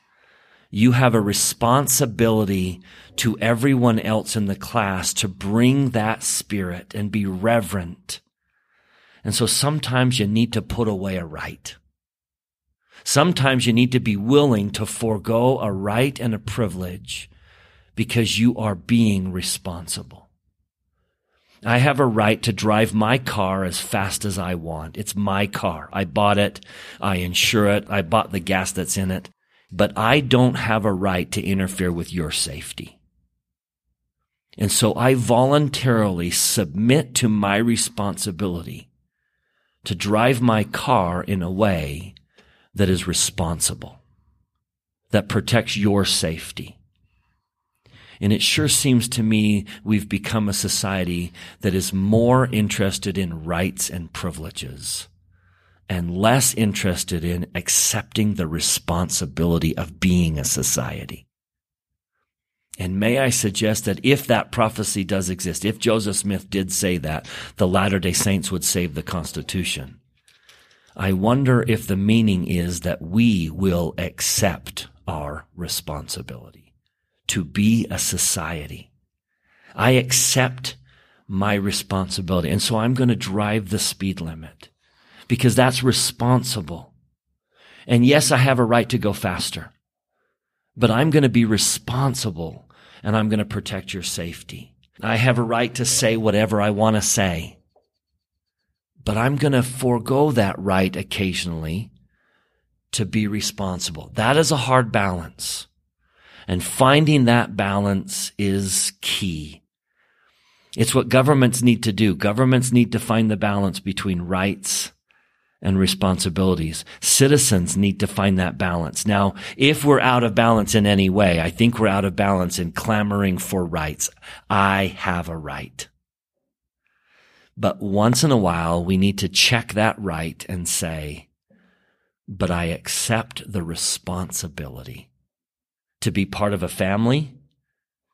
you have a responsibility to everyone else in the class to bring that spirit and be reverent. And so sometimes you need to put away a right. Sometimes you need to be willing to forego a right and a privilege because you are being responsible. I have a right to drive my car as fast as I want. It's my car. I bought it. I insure it. I bought the gas that's in it. But I don't have a right to interfere with your safety. And so I voluntarily submit to my responsibility to drive my car in a way that is responsible, that protects your safety. And it sure seems to me we've become a society that is more interested in rights and privileges and less interested in accepting the responsibility of being a society. And may I suggest that if that prophecy does exist, if Joseph Smith did say that, the Latter day Saints would save the Constitution. I wonder if the meaning is that we will accept our responsibility to be a society. I accept my responsibility. And so I'm going to drive the speed limit because that's responsible. And yes, I have a right to go faster, but I'm going to be responsible and I'm going to protect your safety. I have a right to say whatever I want to say, but I'm going to forego that right occasionally to be responsible. That is a hard balance. And finding that balance is key. It's what governments need to do. Governments need to find the balance between rights and responsibilities. Citizens need to find that balance. Now, if we're out of balance in any way, I think we're out of balance in clamoring for rights. I have a right. But once in a while, we need to check that right and say, but I accept the responsibility to be part of a family,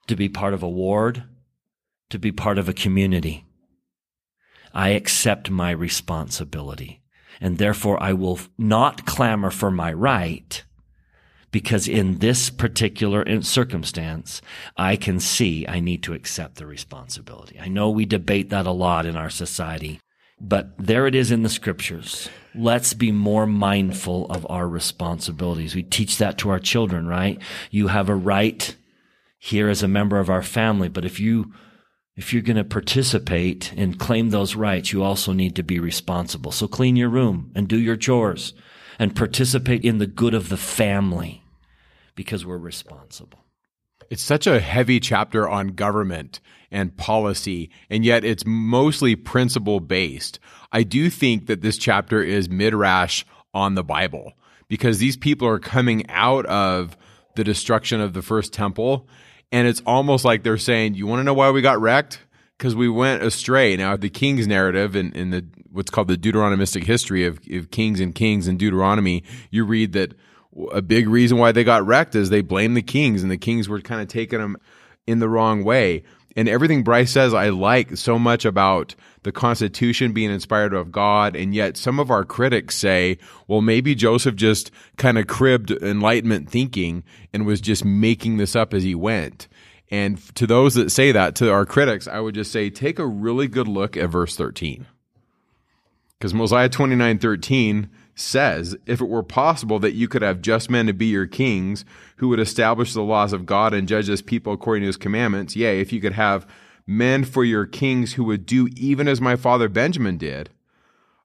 to be part of a ward, to be part of a community. I accept my responsibility and therefore I will not clamor for my right because in this particular circumstance, I can see I need to accept the responsibility. I know we debate that a lot in our society, but there it is in the scriptures. Let's be more mindful of our responsibilities. We teach that to our children, right? You have a right here as a member of our family, but if you if you're going to participate and claim those rights, you also need to be responsible. So clean your room and do your chores and participate in the good of the family because we're responsible. It's such a heavy chapter on government and policy, and yet it's mostly principle based. I do think that this chapter is midrash on the Bible because these people are coming out of the destruction of the first temple, and it's almost like they're saying, "You want to know why we got wrecked? Because we went astray." Now, the King's narrative in, in the what's called the Deuteronomistic history of, of Kings and Kings and Deuteronomy, you read that a big reason why they got wrecked is they blamed the kings, and the kings were kind of taking them in the wrong way And everything Bryce says, I like so much about the Constitution being inspired of God. And yet some of our critics say, well, maybe Joseph just kind of cribbed Enlightenment thinking and was just making this up as he went. And to those that say that, to our critics, I would just say, take a really good look at verse 13. Because Mosiah 29 13 says, If it were possible that you could have just men to be your kings, who would establish the laws of God and judge his people according to his commandments, yea, if you could have men for your kings who would do even as my father Benjamin did,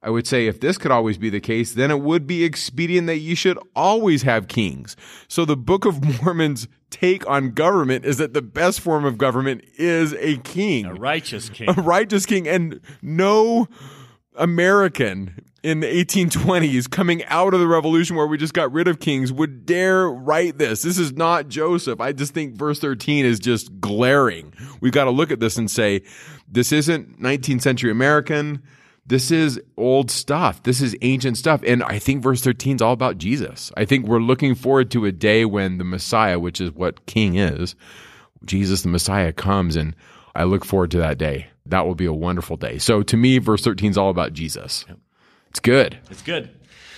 I would say if this could always be the case, then it would be expedient that you should always have kings. So the Book of Mormon's take on government is that the best form of government is a king. A righteous king. A righteous king. And no American in the 1820s coming out of the revolution where we just got rid of kings would dare write this. This is not Joseph. I just think verse 13 is just glaring. We've got to look at this and say, this isn't 19th century American. This is old stuff. This is ancient stuff. And I think verse 13 is all about Jesus. I think we're looking forward to a day when the Messiah, which is what king is, Jesus the Messiah comes and I look forward to that day. That will be a wonderful day. So to me, verse 13 is all about Jesus. It's good. It's good.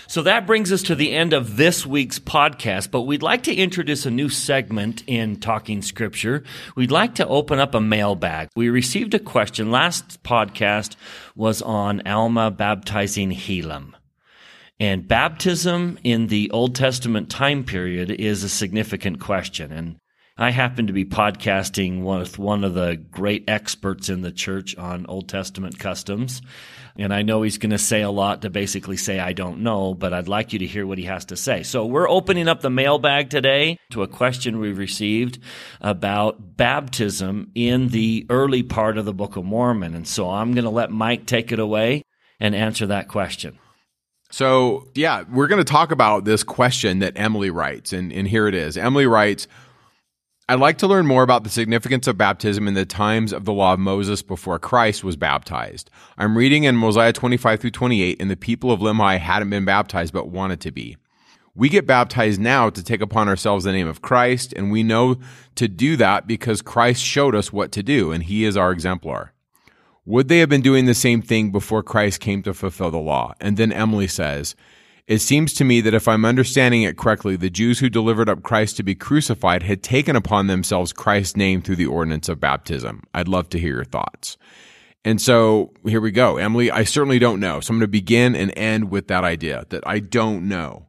So that brings us to the end of this week's podcast, but we'd like to introduce a new segment in Talking Scripture. We'd like to open up a mailbag. We received a question. Last podcast was on Alma baptizing Helam. And baptism in the Old Testament time period is a significant question. And I happen to be podcasting with one of the great experts in the church on Old Testament customs. And I know he's going to say a lot to basically say, I don't know, but I'd like you to hear what he has to say. So we're opening up the mailbag today to a question we received about baptism in the early part of the Book of Mormon. And so I'm going to let Mike take it away and answer that question. So, yeah, we're going to talk about this question that Emily writes. And, and here it is. Emily writes, I'd like to learn more about the significance of baptism in the times of the law of Moses before Christ was baptized. I'm reading in Mosiah 25 through 28, and the people of Limhi hadn't been baptized but wanted to be. We get baptized now to take upon ourselves the name of Christ, and we know to do that because Christ showed us what to do, and he is our exemplar. Would they have been doing the same thing before Christ came to fulfill the law? And then Emily says, it seems to me that if I'm understanding it correctly, the Jews who delivered up Christ to be crucified had taken upon themselves Christ's name through the ordinance of baptism. I'd love to hear your thoughts. And so here we go. Emily, I certainly don't know. So I'm going to begin and end with that idea that I don't know.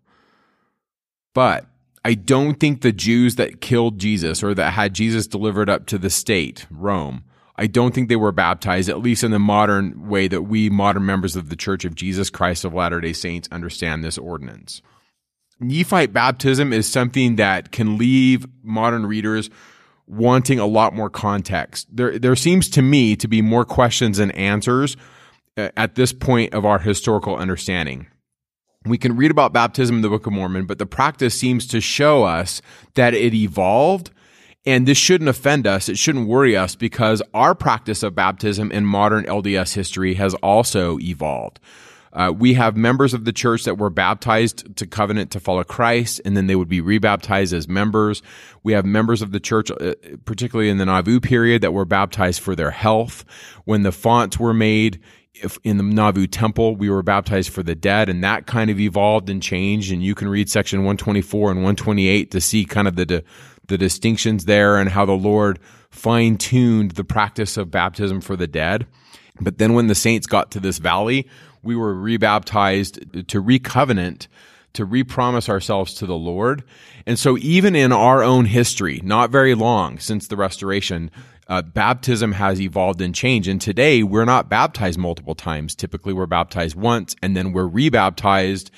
But I don't think the Jews that killed Jesus or that had Jesus delivered up to the state, Rome, I don't think they were baptized, at least in the modern way that we modern members of the Church of Jesus Christ of Latter day Saints understand this ordinance. Nephite baptism is something that can leave modern readers wanting a lot more context. There, there seems to me to be more questions than answers uh, at this point of our historical understanding. We can read about baptism in the Book of Mormon, but the practice seems to show us that it evolved and this shouldn't offend us. It shouldn't worry us because our practice of baptism in modern LDS history has also evolved. Uh, we have members of the church that were baptized to covenant to follow Christ, and then they would be rebaptized as members. We have members of the church, uh, particularly in the Nauvoo period, that were baptized for their health. When the fonts were made, in the Nauvoo temple, we were baptized for the dead, and that kind of evolved and changed. And you can read section 124 and 128 to see kind of the, the distinctions there and how the Lord fine tuned the practice of baptism for the dead. But then when the saints got to this valley, we were rebaptized to recovenant, to repromise ourselves to the Lord. And so even in our own history, not very long since the restoration, uh, baptism has evolved and changed. And today we're not baptized multiple times. Typically we're baptized once and then we're rebaptized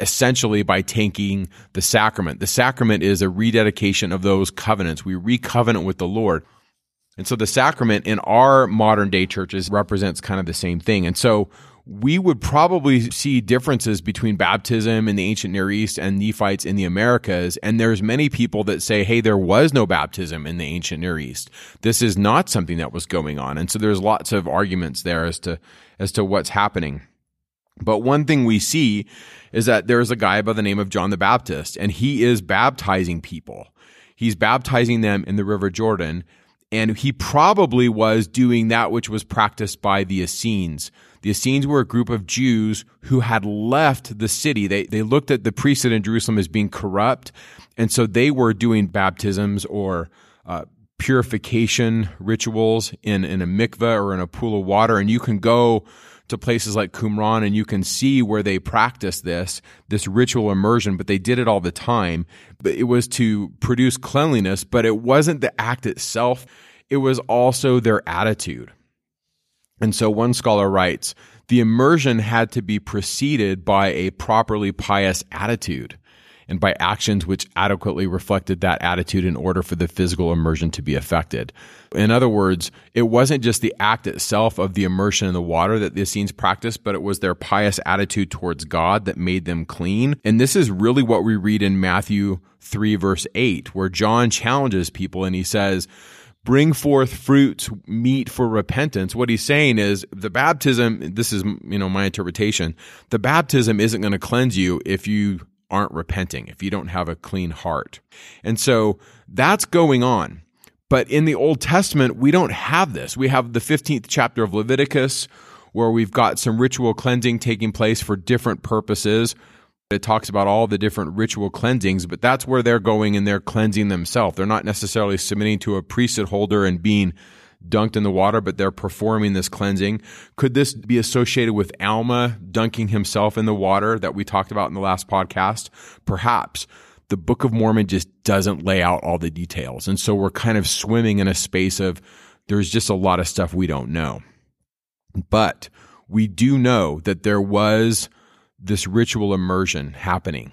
essentially by taking the sacrament. The sacrament is a rededication of those covenants. We recovenant with the Lord. And so the sacrament in our modern day churches represents kind of the same thing. And so we would probably see differences between baptism in the ancient Near East and Nephites in the Americas. And there's many people that say, hey, there was no baptism in the ancient Near East. This is not something that was going on. And so there's lots of arguments there as to, as to what's happening. But one thing we see is that there's a guy by the name of John the Baptist, and he is baptizing people. He's baptizing them in the River Jordan. And he probably was doing that which was practiced by the Essenes. The Essenes were a group of Jews who had left the city. They, they looked at the priesthood in Jerusalem as being corrupt. And so they were doing baptisms or uh, purification rituals in, in a mikveh or in a pool of water. And you can go to places like Qumran and you can see where they practice this, this ritual immersion, but they did it all the time. But it was to produce cleanliness, but it wasn't the act itself. It was also their attitude. And so one scholar writes, the immersion had to be preceded by a properly pious attitude and by actions which adequately reflected that attitude in order for the physical immersion to be effected. In other words, it wasn't just the act itself of the immersion in the water that the Essenes practiced, but it was their pious attitude towards God that made them clean. And this is really what we read in Matthew 3 verse 8, where John challenges people and he says, bring forth fruits meet for repentance what he's saying is the baptism this is you know my interpretation the baptism isn't going to cleanse you if you aren't repenting, if you don't have a clean heart. And so that's going on. But in the Old Testament, we don't have this. We have the 15th chapter of Leviticus where we've got some ritual cleansing taking place for different purposes. It talks about all the different ritual cleansings, but that's where they're going and they're cleansing themselves. They're not necessarily submitting to a priesthood holder and being dunked in the water, but they're performing this cleansing. Could this be associated with Alma dunking himself in the water that we talked about in the last podcast? Perhaps. The Book of Mormon just doesn't lay out all the details. And so we're kind of swimming in a space of there's just a lot of stuff we don't know. But we do know that there was this ritual immersion happening.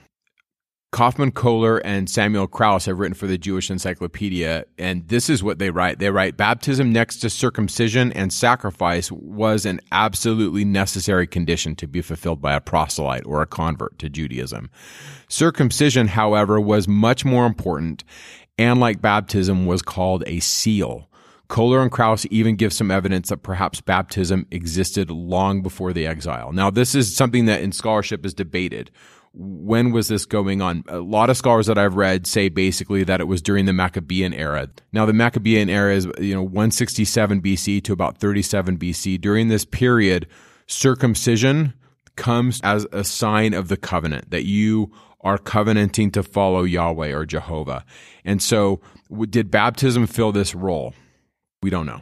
Kaufman Kohler and Samuel Krauss have written for the Jewish Encyclopedia, and this is what they write. They write baptism next to circumcision and sacrifice was an absolutely necessary condition to be fulfilled by a proselyte or a convert to Judaism. Circumcision, however, was much more important, and like baptism, was called a seal. Kohler and Krauss even give some evidence that perhaps baptism existed long before the exile. Now, this is something that in scholarship is debated when was this going on? A lot of scholars that I've read say basically that it was during the Maccabean era. Now, the Maccabean era is, you know, 167 BC to about 37 BC. During this period, circumcision comes as a sign of the covenant that you are covenanting to follow Yahweh or Jehovah. And so, did baptism fill this role? We don't know.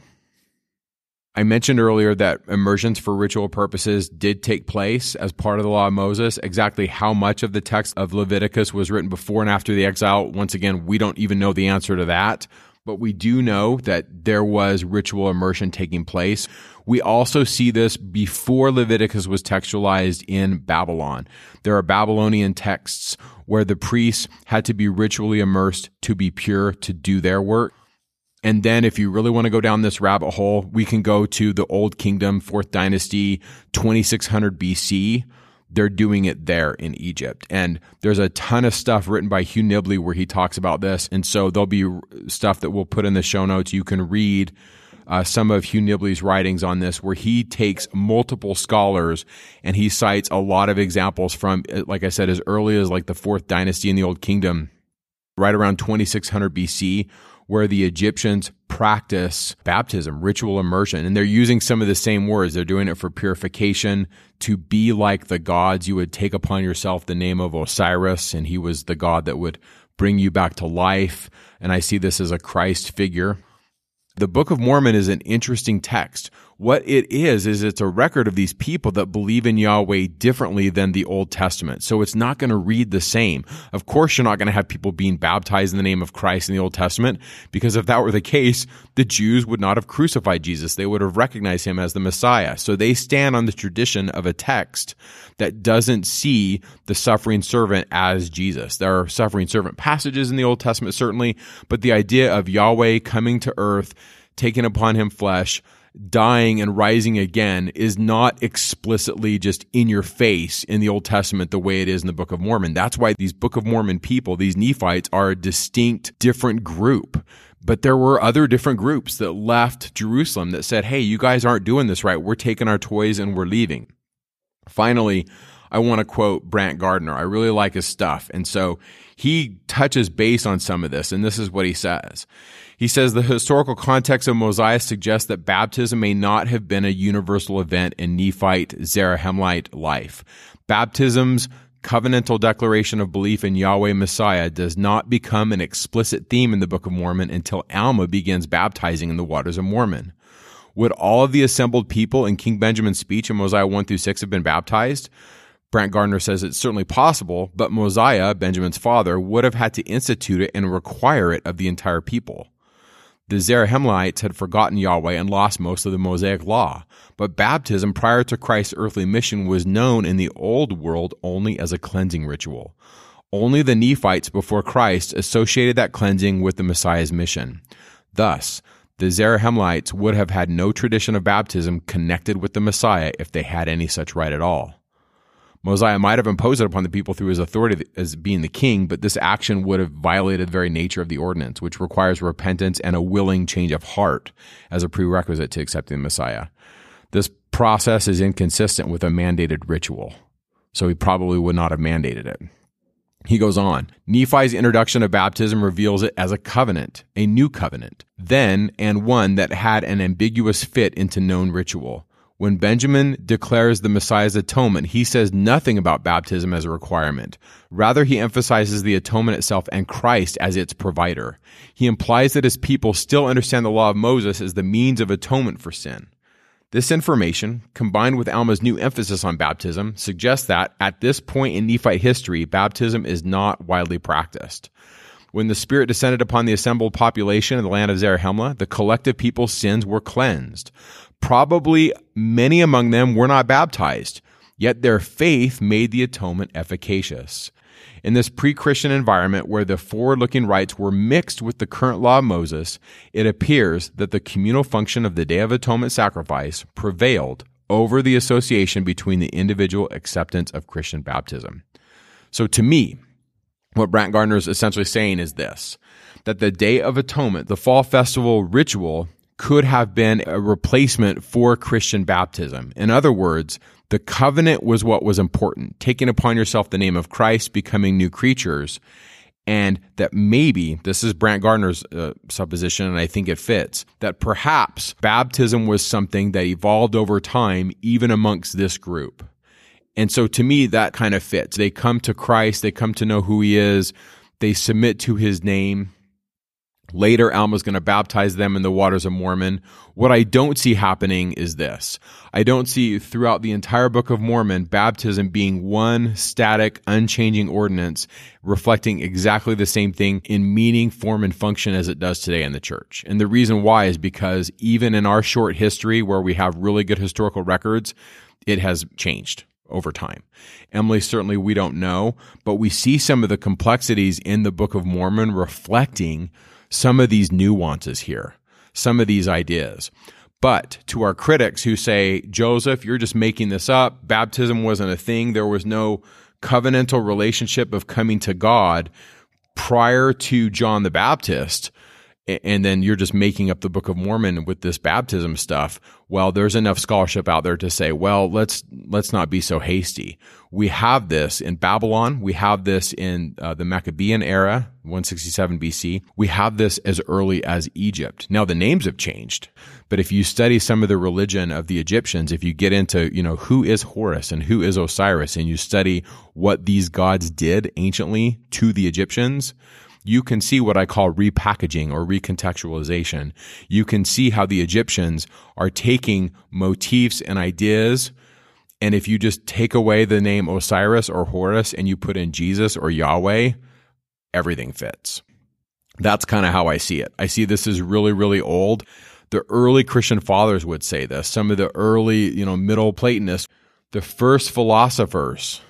I mentioned earlier that immersions for ritual purposes did take place as part of the law of Moses. Exactly how much of the text of Leviticus was written before and after the exile, once again, we don't even know the answer to that. But we do know that there was ritual immersion taking place. We also see this before Leviticus was textualized in Babylon. There are Babylonian texts where the priests had to be ritually immersed to be pure to do their work. And then if you really want to go down this rabbit hole, we can go to the Old Kingdom, Fourth Dynasty, 2600 BC. They're doing it there in Egypt. And there's a ton of stuff written by Hugh Nibley where he talks about this. And so there'll be stuff that we'll put in the show notes. You can read uh, some of Hugh Nibley's writings on this, where he takes multiple scholars and he cites a lot of examples from, like I said, as early as like the Fourth Dynasty in the Old Kingdom, right around 2600 BC, where the Egyptians practice baptism, ritual immersion, and they're using some of the same words. They're doing it for purification, to be like the gods. You would take upon yourself the name of Osiris, and he was the god that would bring you back to life. And I see this as a Christ figure. The Book of Mormon is an interesting text what it is, is it's a record of these people that believe in Yahweh differently than the Old Testament. So it's not going to read the same. Of course, you're not going to have people being baptized in the name of Christ in the Old Testament, because if that were the case, the Jews would not have crucified Jesus. They would have recognized him as the Messiah. So they stand on the tradition of a text that doesn't see the suffering servant as Jesus. There are suffering servant passages in the Old Testament, certainly, but the idea of Yahweh coming to earth, taking upon him flesh, dying and rising again is not explicitly just in your face in the Old Testament the way it is in the Book of Mormon. That's why these Book of Mormon people, these Nephites, are a distinct, different group. But there were other different groups that left Jerusalem that said, hey, you guys aren't doing this right. We're taking our toys and we're leaving. Finally, I want to quote Brant Gardner. I really like his stuff. And so he touches base on some of this, and this is what he says. He says the historical context of Mosiah suggests that baptism may not have been a universal event in Nephite Zarahemlite life. Baptism's covenantal declaration of belief in Yahweh Messiah does not become an explicit theme in the Book of Mormon until Alma begins baptizing in the waters of Mormon. Would all of the assembled people in King Benjamin's speech in Mosiah 1 through 6 have been baptized? Brant Gardner says it's certainly possible, but Mosiah, Benjamin's father, would have had to institute it and require it of the entire people. The Zarahemlites had forgotten Yahweh and lost most of the Mosaic law, but baptism prior to Christ's earthly mission was known in the old world only as a cleansing ritual. Only the Nephites before Christ associated that cleansing with the Messiah's mission. Thus, the Zarahemlites would have had no tradition of baptism connected with the Messiah if they had any such rite at all. Mosiah might have imposed it upon the people through his authority as being the king, but this action would have violated the very nature of the ordinance, which requires repentance and a willing change of heart as a prerequisite to accepting the Messiah. This process is inconsistent with a mandated ritual, so he probably would not have mandated it. He goes on. Nephi's introduction of baptism reveals it as a covenant, a new covenant, then and one that had an ambiguous fit into known ritual. When Benjamin declares the Messiah's atonement, he says nothing about baptism as a requirement. Rather, he emphasizes the atonement itself and Christ as its provider. He implies that his people still understand the law of Moses as the means of atonement for sin. This information, combined with Alma's new emphasis on baptism, suggests that, at this point in Nephite history, baptism is not widely practiced. When the Spirit descended upon the assembled population in the land of Zarahemla, the collective people's sins were cleansed. Probably many among them were not baptized, yet their faith made the atonement efficacious. In this pre Christian environment where the forward looking rites were mixed with the current law of Moses, it appears that the communal function of the Day of Atonement sacrifice prevailed over the association between the individual acceptance of Christian baptism. So to me, what Brant Gardner is essentially saying is this that the Day of Atonement, the fall festival ritual, could have been a replacement for Christian baptism. In other words, the covenant was what was important, taking upon yourself the name of Christ, becoming new creatures, and that maybe, this is Brant Gardner's uh, supposition, and I think it fits, that perhaps baptism was something that evolved over time, even amongst this group. And so to me, that kind of fits. They come to Christ, they come to know who he is, they submit to his name, Later, Alma's going to baptize them in the waters of Mormon. What I don't see happening is this. I don't see throughout the entire Book of Mormon baptism being one static, unchanging ordinance reflecting exactly the same thing in meaning, form, and function as it does today in the church. And the reason why is because even in our short history where we have really good historical records, it has changed over time. Emily, certainly we don't know, but we see some of the complexities in the Book of Mormon reflecting some of these nuances here, some of these ideas. But to our critics who say, Joseph, you're just making this up, baptism wasn't a thing, there was no covenantal relationship of coming to God prior to John the Baptist, and then you're just making up the Book of Mormon with this baptism stuff. Well, there's enough scholarship out there to say, well, let's let's not be so hasty. We have this in Babylon. We have this in uh, the Maccabean era, 167 BC. We have this as early as Egypt. Now the names have changed, but if you study some of the religion of the Egyptians, if you get into, you know, who is Horus and who is Osiris, and you study what these gods did anciently to the Egyptians you can see what I call repackaging or recontextualization. You can see how the Egyptians are taking motifs and ideas. And if you just take away the name Osiris or Horus and you put in Jesus or Yahweh, everything fits. That's kind of how I see it. I see this as really, really old. The early Christian fathers would say this. Some of the early, you know, middle Platonists, the first philosophers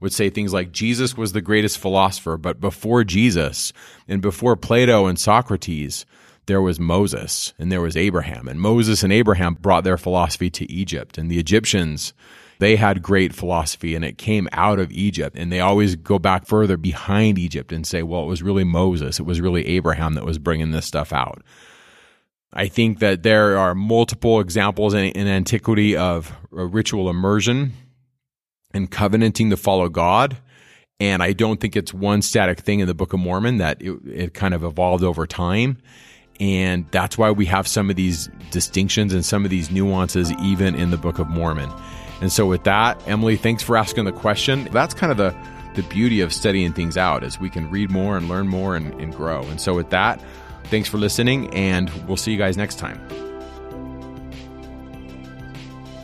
would say things like Jesus was the greatest philosopher, but before Jesus and before Plato and Socrates, there was Moses and there was Abraham. And Moses and Abraham brought their philosophy to Egypt. And the Egyptians, they had great philosophy and it came out of Egypt. And they always go back further behind Egypt and say, well, it was really Moses. It was really Abraham that was bringing this stuff out. I think that there are multiple examples in, in antiquity of ritual immersion and covenanting to follow God. And I don't think it's one static thing in the Book of Mormon that it, it kind of evolved over time. And that's why we have some of these distinctions and some of these nuances even in the Book of Mormon. And so with that, Emily, thanks for asking the question. That's kind of the the beauty of studying things out is we can read more and learn more and, and grow. And so with that, thanks for listening and we'll see you guys next time.